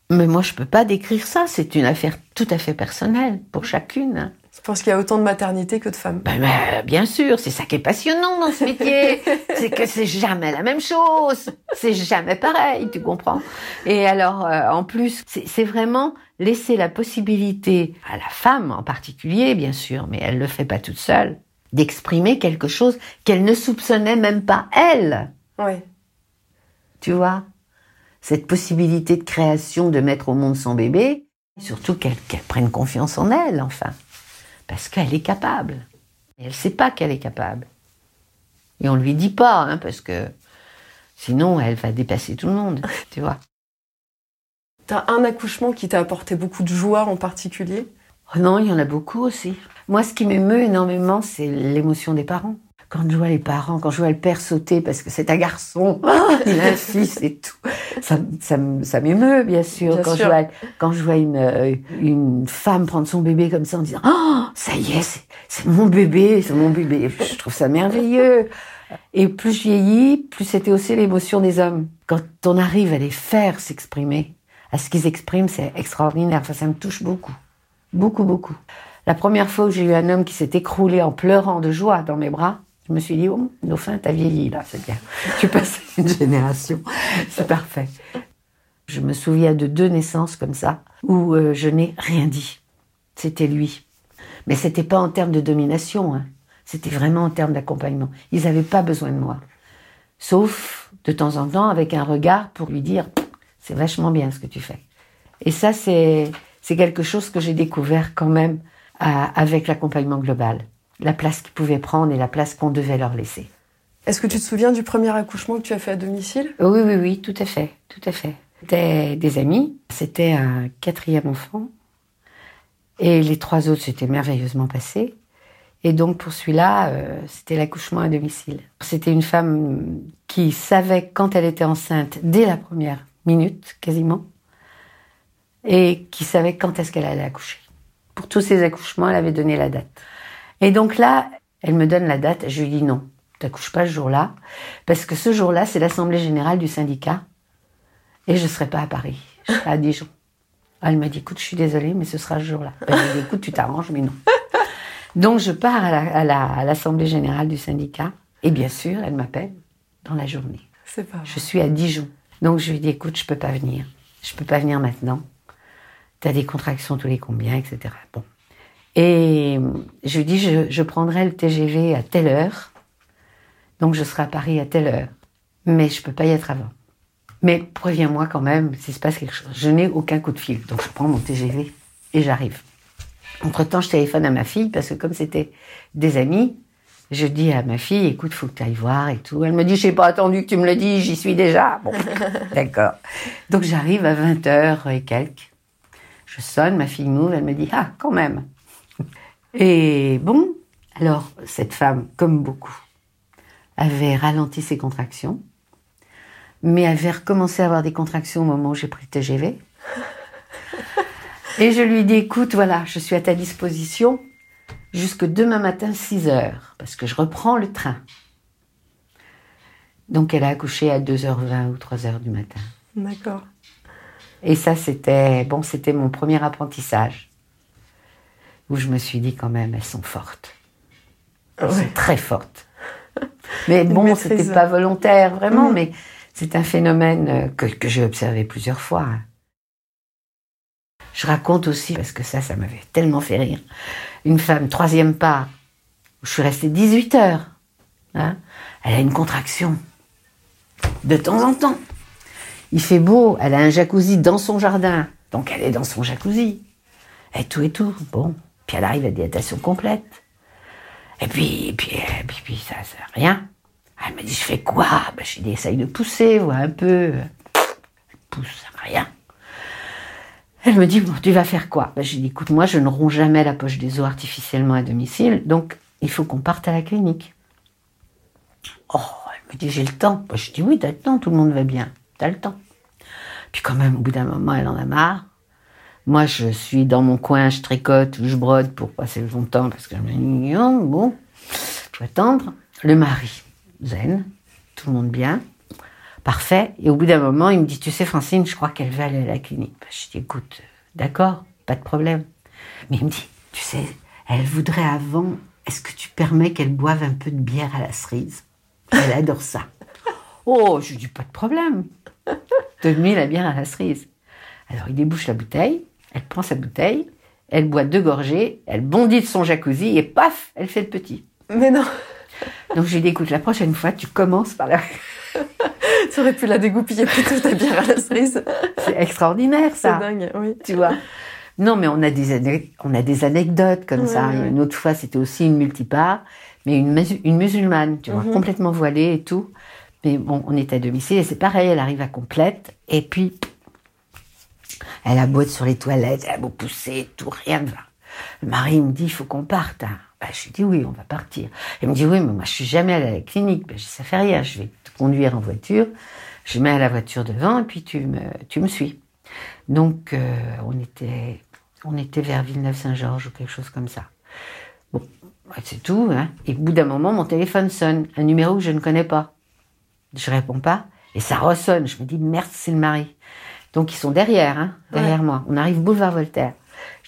Mais moi, je peux pas décrire ça. C'est une affaire tout à fait personnelle pour chacune. Je pense qu'il y a autant de maternité que de femmes. Ben, ben, bien sûr, c'est ça qui est passionnant dans ce métier. *laughs* c'est que c'est jamais la même chose. C'est jamais pareil, tu comprends. Et alors, euh, en plus, c'est vraiment laisser la possibilité à la femme en particulier, bien sûr, mais elle le fait pas toute seule, d'exprimer quelque chose qu'elle ne soupçonnait même pas elle. Oui. Tu vois? Cette possibilité de création, de mettre au monde son bébé, surtout qu'elle prenne confiance en elle, enfin parce qu'elle est capable. Et elle ne sait pas qu'elle est capable. Et on ne lui dit pas, hein, parce que sinon elle va dépasser tout le monde, *laughs* tu vois. T'as un accouchement qui t'a apporté beaucoup de joie en particulier? Oh Non, il y en a beaucoup aussi. Moi, ce qui m'émeut énormément, c'est l'émotion des parents quand je vois les parents, quand je vois le père sauter parce que c'est un garçon, il a un fils et tout, ça, ça, ça m'émeut bien sûr. quand, Je vois, quand je vois une, euh, une femme prendre son bébé comme ça en disant oh ça y est, c'est mon bébé, c'est mon bébé, je trouve ça merveilleux. Et plus je vieillis, plus c'était aussi l'émotion des hommes. Quand on arrive à les faire s'exprimer, à ce qu'ils expriment, c'est extraordinaire. Enfin, ça me touche beaucoup, beaucoup, beaucoup. La première fois où j'ai eu un homme qui s'est écroulé en pleurant de joie dans mes bras, je me suis dit, oh, Dauphin, t'as vieilli là, c'est bien. Tu passes une génération, c'est parfait. Je me souviens de deux naissances comme ça, où euh, je n'ai rien dit. C'était lui. Mais c'était pas en termes de domination, hein. c'était vraiment en termes d'accompagnement. Ils n'avaient pas besoin de moi. Sauf, de temps en temps, avec un regard pour lui dire, c'est vachement bien ce que tu fais. Et ça, c'est, c'est quelque chose que j'ai découvert quand même avec l'accompagnement global la place qu'ils pouvaient prendre et la place qu'on devait leur laisser. Est-ce que tu te souviens du premier accouchement que tu as fait à domicile? Oui, oui, oui, tout à fait, tout à fait. C'était des amis, c'était un quatrième enfant, et les trois autres s'étaient merveilleusement passés. Et donc pour celui-là, euh, c'était l'accouchement à domicile. C'était une femme qui savait quand elle était enceinte dès la première minute, quasiment, et qui savait quand est-ce qu'elle allait accoucher. Pour tous ces accouchements, elle avait donné la date. Et donc là, elle me donne la date. Je lui dis non, t'accouches pas ce jour-là, parce que ce jour-là, c'est l'assemblée générale du syndicat, et je serai pas à Paris, je serai à Dijon. Elle m'a dit, écoute, je suis désolée, mais ce sera ce jour-là. Ben, je dit, écoute, tu t'arranges, mais non. *laughs* Donc je pars à l'assemblée générale du syndicat, et bien sûr, elle m'appelle dans la journée. C'est pas Je suis à Dijon. Donc je lui dis, écoute, je peux pas venir. Je peux pas venir maintenant. Tu as des contractions tous les combien, etc. Bon, et je lui dis, je, prendrai le TGV à telle heure, donc je serai à Paris à telle heure. Mais je peux pas y être avant. Mais préviens-moi quand même s'il se passe quelque chose. Je n'ai aucun coup de fil, donc je prends mon TGV et j'arrive. Entre-temps, je téléphone à ma fille, parce que comme c'était des amis, je dis à ma fille, écoute, faut que tu ailles voir et tout. Elle me dit, j'ai pas attendu que tu me le dises, j'y suis déjà. Bon, *laughs* d'accord. Donc j'arrive à 20h et quelques. Je sonne, ma fille m'ouvre, elle me dit, ah, quand même. Et bon, alors cette femme, comme beaucoup, avait ralenti ses contractions, mais avait recommencé à avoir des contractions au moment où j'ai pris le TGV. *laughs* Et je lui dis, écoute, voilà, je suis à ta disposition jusque demain matin 6 heures, parce que je reprends le train. Donc elle a accouché à 2h20 ou 3h du matin. D'accord. Et ça, c'était, bon, c'était mon premier apprentissage où je me suis dit quand même, elles sont fortes. Elles sont très fortes. Mais *laughs* bon, c'était pas volontaire vraiment, mm. mais c'est un phénomène euh, que, que j'ai observé plusieurs fois. Je raconte aussi, parce que ça, ça m'avait tellement fait rire, une femme, troisième pas, où je suis restée 18 heures. Hein, elle a une contraction. De temps en temps. Il fait beau, elle a un jacuzzi dans son jardin. Donc elle est dans son jacuzzi. Et tout et tout. Bon, puis elle arrive à dilatation complète. Et puis, et puis, et puis, ça, rien. Elle me dit, je fais quoi? Ben, Je dit, essaye de pousser, vois un peu. Elle pousse, rien. Elle me dit, bon, tu vas faire quoi? Ben, J'ai dit, écoute, moi, je ne romps jamais la poche des os artificiellement à domicile, donc il faut qu'on parte à la clinique. Oh, elle me dit, j'ai le temps. Bah, je dis, oui, t'as le temps, tout le monde va bien. T'as le temps. Puis quand même, au bout d'un moment, elle en a marre. Moi, je suis dans mon coin, je tricote, je brode pour passer le bon temps parce que je dis, bon, faut attendre. Le mari, zen, tout le monde bien, parfait. Et au bout d'un moment, il me dit, tu sais, Francine, je crois qu'elle va aller à la clinique. Bah, je dis, écoute, d'accord, pas de problème. Mais il me dit, tu sais, elle voudrait avant, est-ce que tu permets qu'elle boive un peu de bière à la cerise? Elle adore ça. *laughs* Oh, je lui dis, pas de problème. Donne-lui la bière à la cerise. Alors, il débouche la bouteille, elle prend sa bouteille, elle boit deux gorgées, elle bondit de son jacuzzi et paf, elle fait le petit. Mais non. Donc je lui dis, écoute, la prochaine fois, tu commences par la... *laughs* tu aurais pu la dégoupiller plutôt ta bière à la cerise. C'est extraordinaire, ça. C'est dingue, oui. Tu vois Non, mais on a des, on a des anecdotes comme Ouais, ça. ouais. Une autre fois, c'était aussi une multipart, mais une musulmane, tu vois, Mhm. complètement voilée et tout. Mais bon, on est à domicile et c'est pareil, elle arrive à complète. Et puis, elle a beau sur les toilettes, elle a beau pousser, tout, rien ne va. Le mari me dit, il faut qu'on parte. hein. Bah, je lui dis, oui, on va partir. Il me dit, oui, mais moi, je suis jamais allée à la clinique. Bah, je dis, ça fait rien, je vais te conduire en voiture. Je mets la voiture devant et puis tu me, tu me suis. Donc, euh, on, était, on était vers Villeneuve-Saint-Georges ou quelque chose comme ça. Bon, ouais, c'est tout. Hein. Et au bout d'un moment, mon téléphone sonne, un numéro que je ne connais pas. Je réponds pas et ça ressonne. Je me dis, merde, c'est le mari. Donc, ils sont derrière, hein, derrière moi. On arrive boulevard Voltaire.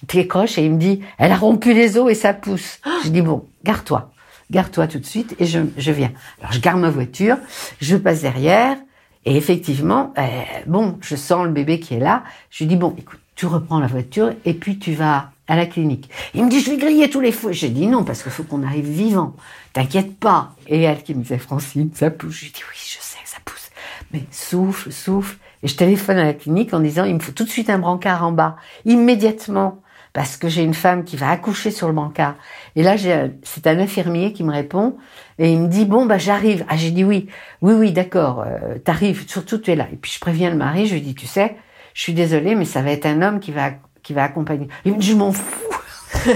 Je décroche et il me dit, elle a rompu les os et ça pousse. Je dis, bon, garde-toi. Garde-toi tout de suite et je, je viens. Alors, je garde ma voiture, je passe derrière et effectivement, euh, bon, je sens le bébé qui est là. Je lui dis, bon, écoute, tu reprends la voiture et puis tu vas à la clinique. Il me dit, je vais griller tous les feux. J'ai dit non, parce qu'il faut qu'on arrive vivant. T'inquiète pas. Et elle qui me disait, Francine, ça pousse. Je lui dis, oui, je sais ça pousse. Mais souffle, souffle. Et je téléphone à la clinique en disant, il me faut tout de suite un brancard en bas. Immédiatement. Parce que j'ai une femme qui va accoucher sur le brancard. Et là, c'est un infirmier qui me répond. Et il me dit, bon, bah, j'arrive. Ah, j'ai dit oui. Oui, oui, d'accord. Euh, T'arrives. Surtout, tu es là. Et puis, je préviens le mari. Je lui dis, tu sais, je suis désolée, mais ça va être un homme qui va, qui va accompagner. Il me dit, je m'en fous. *laughs*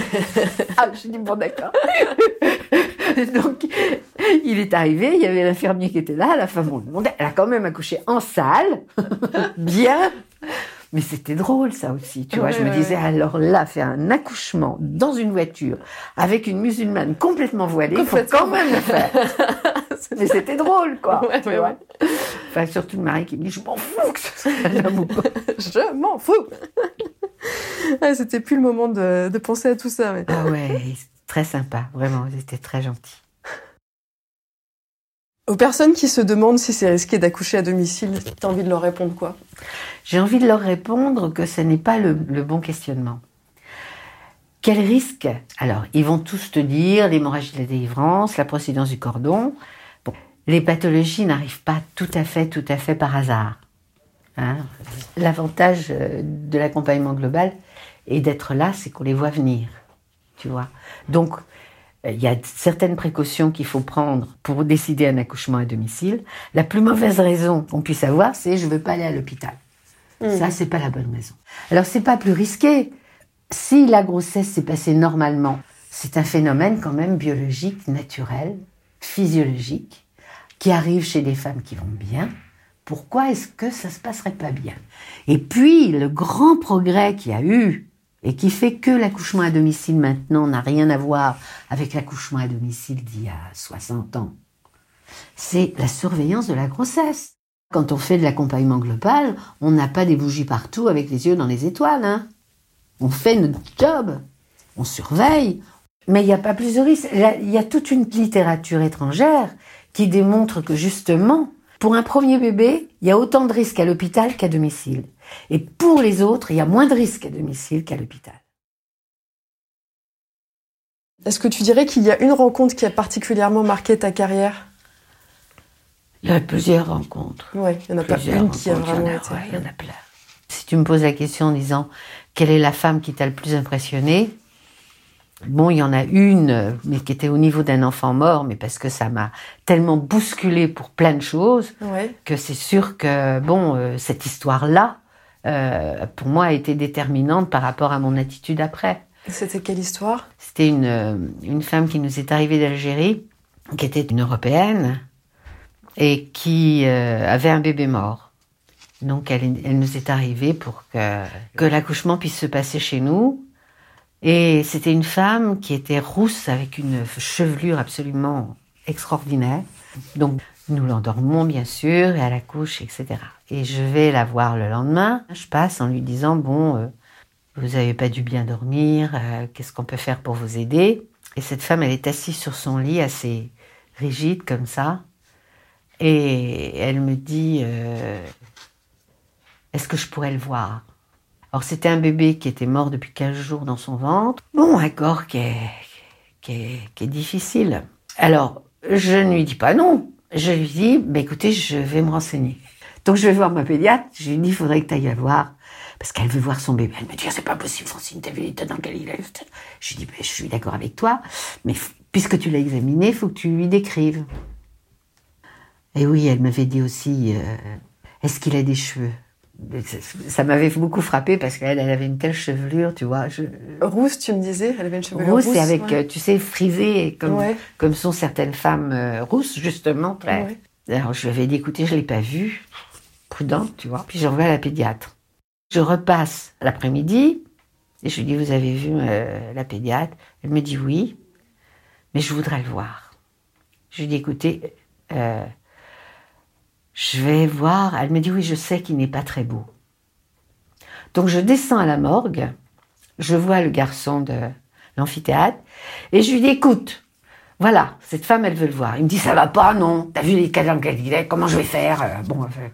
ah, je dis, bon, d'accord. *laughs* Donc, *laughs* il est arrivé, il y avait l'infirmier qui était là, la femme, on le demandait, elle a quand même accouché en salle, *laughs* bien. Mais c'était drôle, ça aussi, tu vois. Ouais, je me disais, alors là, faire un accouchement dans une voiture avec une musulmane complètement voilée, il faut quand même le faire. *laughs* Mais c'était drôle, quoi. Ouais, tu ouais, vois. ouais. Enfin, surtout le mari qui me dit, je m'en fous que ce soit. Je m'en fous. Ah, C'était plus le moment de, de penser à tout ça. mais- Ah ouais, très sympa, vraiment, ils étaient très gentils. Aux personnes qui se demandent si c'est risqué d'accoucher à domicile, t'as envie de leur répondre quoi? J'ai envie de leur répondre que ce n'est pas le, bon questionnement. Quel risque? Alors, ils vont tous te dire l'hémorragie de la délivrance, la procédance du cordon. Bon, les pathologies n'arrivent pas tout à fait, tout à fait par hasard. Hein L'avantage euh, de l'accompagnement global et d'être là, c'est qu'on les voit venir. Tu vois Donc, il y a certaines précautions qu'il faut prendre pour décider un accouchement à domicile. La plus mauvaise raison qu'on puisse avoir, c'est je veux pas aller à l'hôpital. Ça, c'est pas la bonne raison. Alors, c'est pas plus risqué. Si la grossesse s'est passée normalement, c'est un phénomène quand même biologique, naturel, physiologique, qui arrive chez des femmes qui vont bien. Pourquoi est-ce que ça se passerait pas bien? Et puis, le grand progrès qu'il y a eu, et qui fait que l'accouchement à domicile maintenant n'a rien à voir avec l'accouchement à domicile d'il y a 60 ans, c'est la surveillance de la grossesse. Quand on fait de l'accompagnement global, on n'a pas des bougies partout avec les yeux dans les étoiles. Hein. On fait notre job, on surveille, mais il n'y a pas plus de risque. Là, Il y a toute une littérature étrangère qui démontre que justement, pour un premier bébé, il y a autant de risques à l'hôpital qu'à domicile. Et pour les autres, il y a moins de risques à domicile qu'à l'hôpital. Est-ce que tu dirais qu'il y a une rencontre qui a particulièrement marqué ta carrière? Il y a plusieurs rencontres. Ouais, il n'y en a pas Plusieurs une qui a vraiment été. il y en a plein. Si tu me poses la question en disant quelle est la femme qui t'a le plus impressionné, bon, il y en a une, euh, mais qui était au niveau d'un enfant mort, mais parce que ça m'a tellement bousculé pour plein de choses Ouais. que c'est sûr que bon, euh, cette histoire-là, euh, pour moi, a été déterminante par rapport à mon attitude après. C'était quelle histoire? C'était une, une femme qui nous est arrivée d'Algérie, qui était une Européenne. et qui euh, avait un bébé mort. Donc elle, elle nous est arrivée pour que, que l'accouchement puisse se passer chez nous. Et c'était une femme qui était rousse avec une chevelure absolument extraordinaire. Donc nous l'endormons bien sûr et à la couche, etc. Et je vais la voir le lendemain. Je passe en lui disant bon, euh, vous n'avez pas dû bien dormir. euh, Qu'est-ce qu'on peut faire pour vous aider? Et cette femme, elle est assise sur son lit, assez rigide comme ça, et elle me dit euh, est-ce que je pourrais le voir? Alors c'était un bébé qui était mort depuis 15 jours dans son ventre. Bon, un corps qui est, qui est, difficile. Alors, je ne lui dis pas non. Je lui dis, bah, écoutez, je vais me renseigner. Donc je vais voir ma pédiatre. Je lui dis, il faudrait que tu ailles la voir. Parce qu'elle veut voir son bébé. Elle me dit, c'est pas possible, Francine, t'as vu l'état dans lequel il est. Je lui dis, bah, je suis d'accord avec toi. Mais puisque tu l'as examiné, il faut que tu lui décrives. Et oui, elle m'avait dit aussi, euh, est-ce qu'il a des cheveux? Ça- m'avait beaucoup frappé parce qu'elle elle avait une telle chevelure, tu vois. Je, Rousse, tu me disais, elle avait une chevelure rousse, rousse. et avec, ouais. euh, tu sais, frisée, comme, Ouais. comme sont certaines femmes euh, rousses, justement. très- Ouais. Alors, je lui avais dit, écoutez, je l'ai pas vu. Prudente, tu vois. Puis j'envoie à la pédiatre. Je repasse l'après-midi et je lui dis, vous avez vu euh, la pédiatre? Elle me dit oui, mais je voudrais le voir. Je lui dis, écoutez, euh, je vais voir. Elle me dit, oui, je sais qu'il n'est pas très beau. Donc je descends à la morgue, je vois le garçon de l'amphithéâtre et je lui dis, écoute, voilà, cette femme, elle veut le voir. Il me dit, ça va pas, non. T'as vu les lesquels il est, comment je vais faire? Euh, Bon, euh,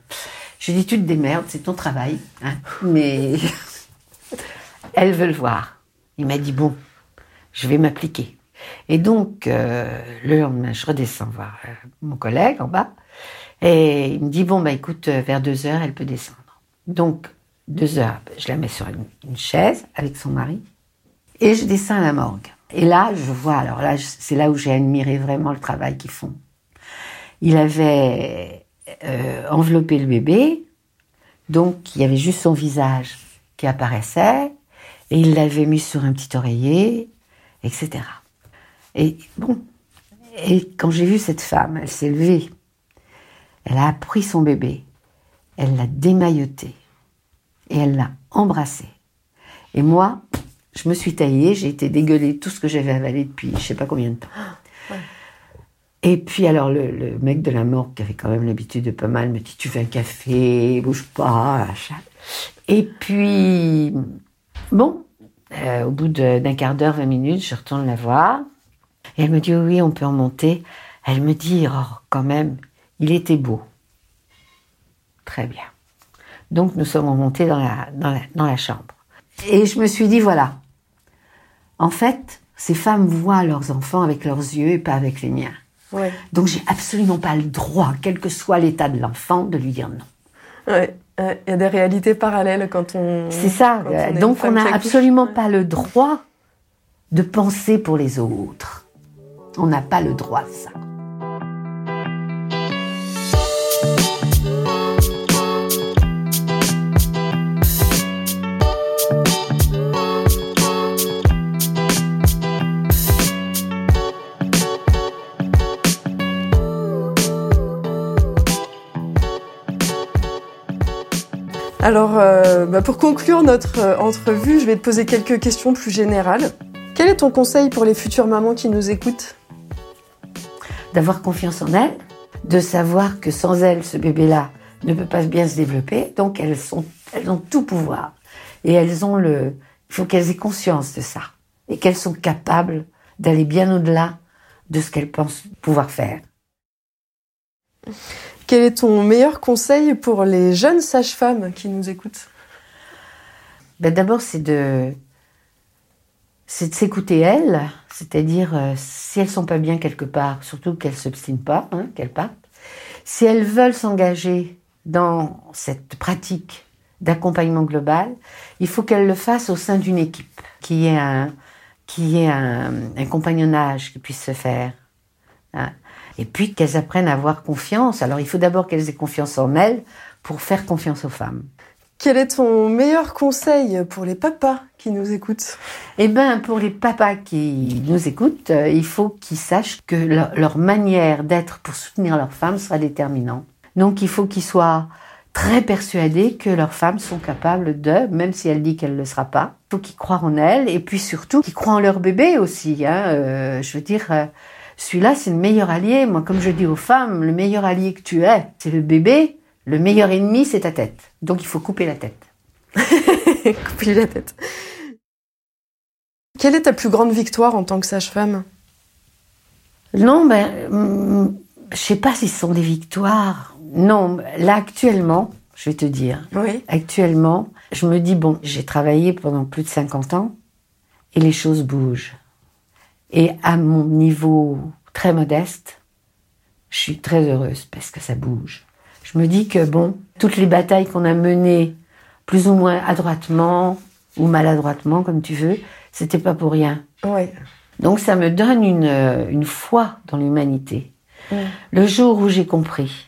je lui dis, tu te démerdes, c'est ton travail. hein. Mais *laughs* elle veut le voir. Il m'a dit, bon, je vais m'appliquer. Et donc, euh, le lendemain, je redescends voir mon collègue en bas. Et il me dit, bon, bah écoute, euh, vers deux heures, elle peut descendre. Donc, deux heures, je la mets sur une, chaise avec son mari. Et je descends à la morgue. Et là, je vois, alors là, c'est là où j'ai admiré vraiment le travail qu'ils font. Il avait euh, enveloppé le bébé, donc il y avait juste son visage qui apparaissait, et il l'avait mis sur un petit oreiller, etc. Et bon, et quand j'ai vu cette femme, elle s'est levée, elle a pris son bébé, elle l'a démailloté, et elle l'a embrassé. Et moi, je me suis taillée, j'ai été dégueuler tout ce que j'avais avalé depuis je sais pas combien de temps. Et puis alors le, le mec de la morgue qui avait quand même l'habitude de pas mal me dit tu veux un café, bouge pas. Et puis bon, euh, au bout d'un quart d'heure, 20 minutes, je retourne la voir. Et elle me dit oui, on peut en monter. Elle me dit oh, quand même, il était beau. Très bien. Donc nous sommes remontés dans la, dans la, dans la chambre. Et je me suis dit, voilà, en fait, ces femmes voient leurs enfants avec leurs yeux et pas avec les miens. Ouais. Donc j'ai absolument pas le droit, quel que soit l'état de l'enfant, de lui dire non. Ouais. Euh, Il y a des réalités parallèles quand on. C'est ça. Donc on n'a absolument pas le droit de penser pour les autres. On n'a pas le droit de ça. Alors, euh, bah, pour conclure notre euh, entrevue, je vais te poser quelques questions plus générales. Quel est ton conseil pour les futures mamans qui nous écoutent? D'avoir confiance en elles, de savoir que sans elles, ce bébé-là ne peut pas bien se développer. Donc elles sont, elles ont tout pouvoir et elles ont le. Il faut qu'elles aient conscience de ça et qu'elles sont capables d'aller bien au-delà de ce qu'elles pensent pouvoir faire. Quel est ton meilleur conseil pour les jeunes sages-femmes qui nous écoutent? Ben d'abord, c'est de, c'est de s'écouter elles, c'est-à-dire euh, si elles sont pas bien quelque part, surtout qu'elles s'obstinent pas, hein, qu'elles partent. Si elles veulent s'engager dans cette pratique d'accompagnement global, il faut qu'elles le fassent au sein d'une équipe, qui ait un, qui ait un, un compagnonnage qui puisse se faire. hein. Et puis qu'elles apprennent à avoir confiance. Alors il faut d'abord qu'elles aient confiance en elles pour faire confiance aux femmes. Quel est ton meilleur conseil pour les papas qui nous écoutent? Eh ben, pour les papas qui nous écoutent, euh, il faut qu'ils sachent que leur, leur manière d'être pour soutenir leur femme sera déterminante. Donc, il faut qu'ils soient très persuadés que leurs femmes sont capables de, même si elle dit qu'elle ne le sera pas. Il faut qu'ils croient en elles et puis surtout qu'ils croient en leur bébé aussi. Hein. Euh, je veux dire, euh, celui-là, c'est le meilleur allié. Moi, comme je dis aux femmes, le meilleur allié que tu es, c'est le bébé. Le meilleur ennemi, c'est ta tête. Donc, il faut couper la tête. *laughs* couper la tête. Quelle est ta plus grande victoire en tant que sage-femme? Non, ben, hum, je sais pas si ce sont des victoires. Non, là actuellement, je vais te dire. Oui. Actuellement, je me dis bon, j'ai travaillé pendant plus de 50 ans et les choses bougent. Et à mon niveau très modeste, je suis très heureuse parce que ça bouge. Je me dis que bon, toutes les batailles qu'on a menées plus ou moins adroitement ou maladroitement comme tu veux, c'était pas pour rien. Oui. Donc ça me donne une, une foi dans l'humanité. Le jour où j'ai compris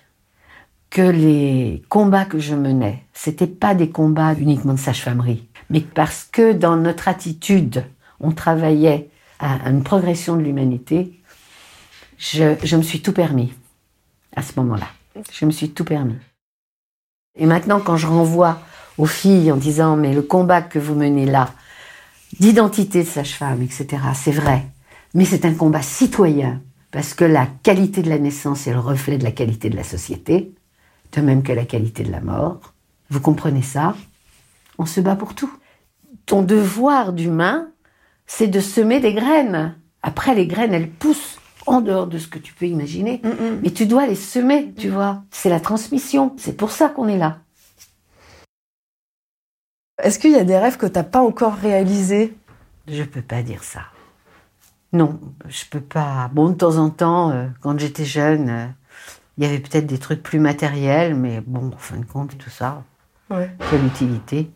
que les combats que je menais, c'était pas des combats uniquement de sage-famerie, mais parce que dans notre attitude, on travaillait à une progression de l'humanité, je, je me suis tout permis à ce moment-là. Je me suis tout permis. Et maintenant, quand je renvoie aux filles en disant, mais le combat que vous menez là, d'identité de sage-femme, etc., c'est vrai, mais c'est un combat citoyen, parce que la qualité de la naissance est le reflet de la qualité de la société, de même que la qualité de la mort. Vous comprenez ça? On se bat pour tout. Ton devoir d'humain, c'est de semer des graines. Après, les graines, elles poussent en dehors de ce que tu peux imaginer. Mm -mm. Mais tu dois les semer, tu vois. C'est la transmission. C'est pour ça qu'on est là. Est-ce qu'il y a des rêves que t'as pas encore réalisés? Je peux pas dire ça. Non, je peux pas. Bon, de temps en temps, euh, quand j'étais jeune, euh, il y avait peut-être des trucs plus matériels, mais bon, en fin de compte, tout ça, Ouais. quelle utilité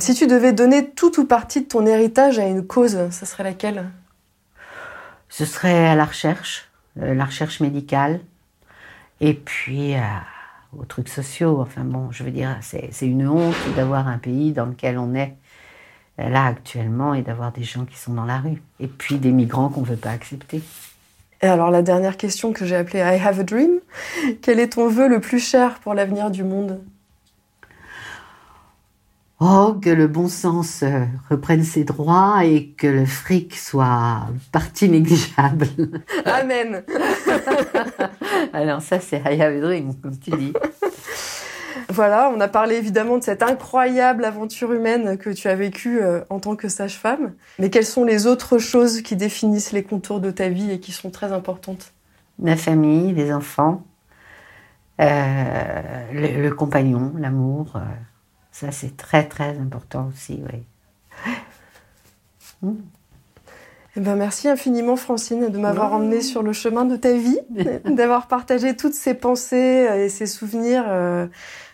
Si tu devais donner tout ou partie de ton héritage à une cause, ça serait laquelle? Ce serait à la recherche, euh, la recherche médicale, et puis euh, aux trucs sociaux. Enfin bon, je veux dire, c'est c'est une honte d'avoir un pays dans lequel on est euh, là actuellement et d'avoir des gens qui sont dans la rue. Et puis des migrants qu'on ne veut pas accepter. Et alors la dernière question que j'ai appelée I have a dream, quel est ton vœu le plus cher pour l'avenir du monde? Oh, que le bon sens euh, reprenne ses droits et que le fric soit partie négligeable. *laughs* Amen. *laughs* Alors ça, c'est I have a dream, comme tu dis. Voilà, on a parlé évidemment de cette incroyable aventure humaine que tu as vécue euh, en tant que sage-femme. Mais quelles sont les autres choses qui définissent les contours de ta vie et qui sont très importantes? Ma famille, les enfants, euh, le, le compagnon, l'amour, euh, ça c'est très très important aussi, oui. *laughs* Eh ben, merci infiniment Francine de m'avoir emmenée sur le chemin de ta vie, *laughs* d'avoir partagé toutes ces pensées euh, et ces souvenirs euh,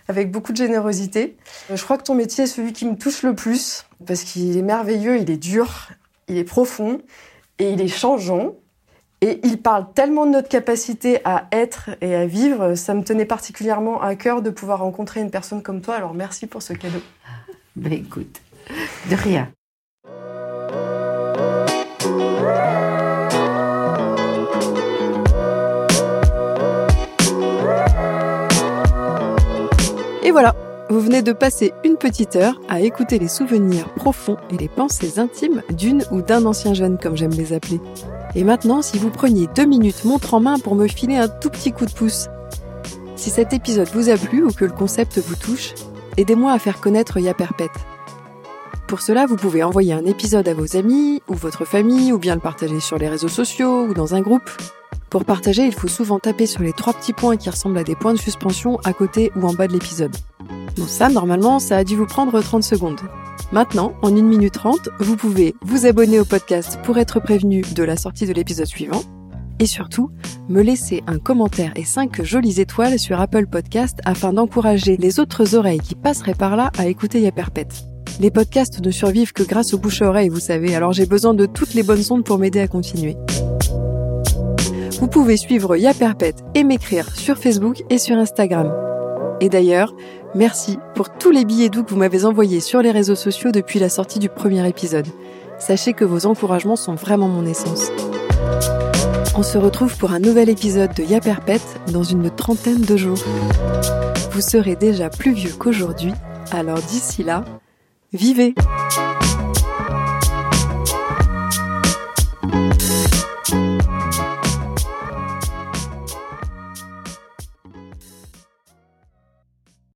avec beaucoup de générosité. Euh, Je crois que ton métier est celui qui me touche le plus parce qu'il est merveilleux, il est dur, il est profond et il est changeant. Et il parle tellement de notre capacité à être et à vivre, ça me tenait particulièrement à cœur de pouvoir rencontrer une personne comme toi. Alors merci pour ce cadeau. Ben écoute, de rien. Et voilà, vous venez de passer une petite heure à écouter les souvenirs profonds et les pensées intimes d'une ou d'un ancien jeune, comme j'aime les appeler. Et maintenant, si vous preniez deux minutes montre en main pour me filer un tout petit coup de pouce. Si cet épisode vous a plu ou que le concept vous touche, aidez-moi à faire connaître Ya Perpète. Pour cela, vous pouvez envoyer un épisode à vos amis ou votre famille ou bien le partager sur les réseaux sociaux ou dans un groupe. Pour partager, il faut souvent taper sur les trois petits points qui ressemblent à des points de suspension à côté ou en bas de l'épisode. Bon, ça, normalement, ça a dû vous prendre 30 secondes. Maintenant, en 1 minute 30, vous pouvez vous abonner au podcast pour être prévenu de la sortie de l'épisode suivant. Et surtout, me laisser un commentaire et 5 jolies étoiles sur Apple Podcast afin d'encourager les autres oreilles qui passeraient par là à écouter Ya Perpète. Les podcasts ne survivent que grâce aux bouche à oreille, vous savez, alors j'ai besoin de toutes les bonnes ondes pour m'aider à continuer. Vous pouvez suivre Ya Perpète et m'écrire sur Facebook et sur Instagram. Et d'ailleurs, Merci pour tous les billets doux que vous m'avez envoyés sur les réseaux sociaux depuis la sortie du premier épisode. Sachez que vos encouragements sont vraiment mon essence. On se retrouve pour un nouvel épisode de Ya Perpète dans une trentaine de jours. Vous serez déjà plus vieux qu'aujourd'hui, alors d'ici là, vivez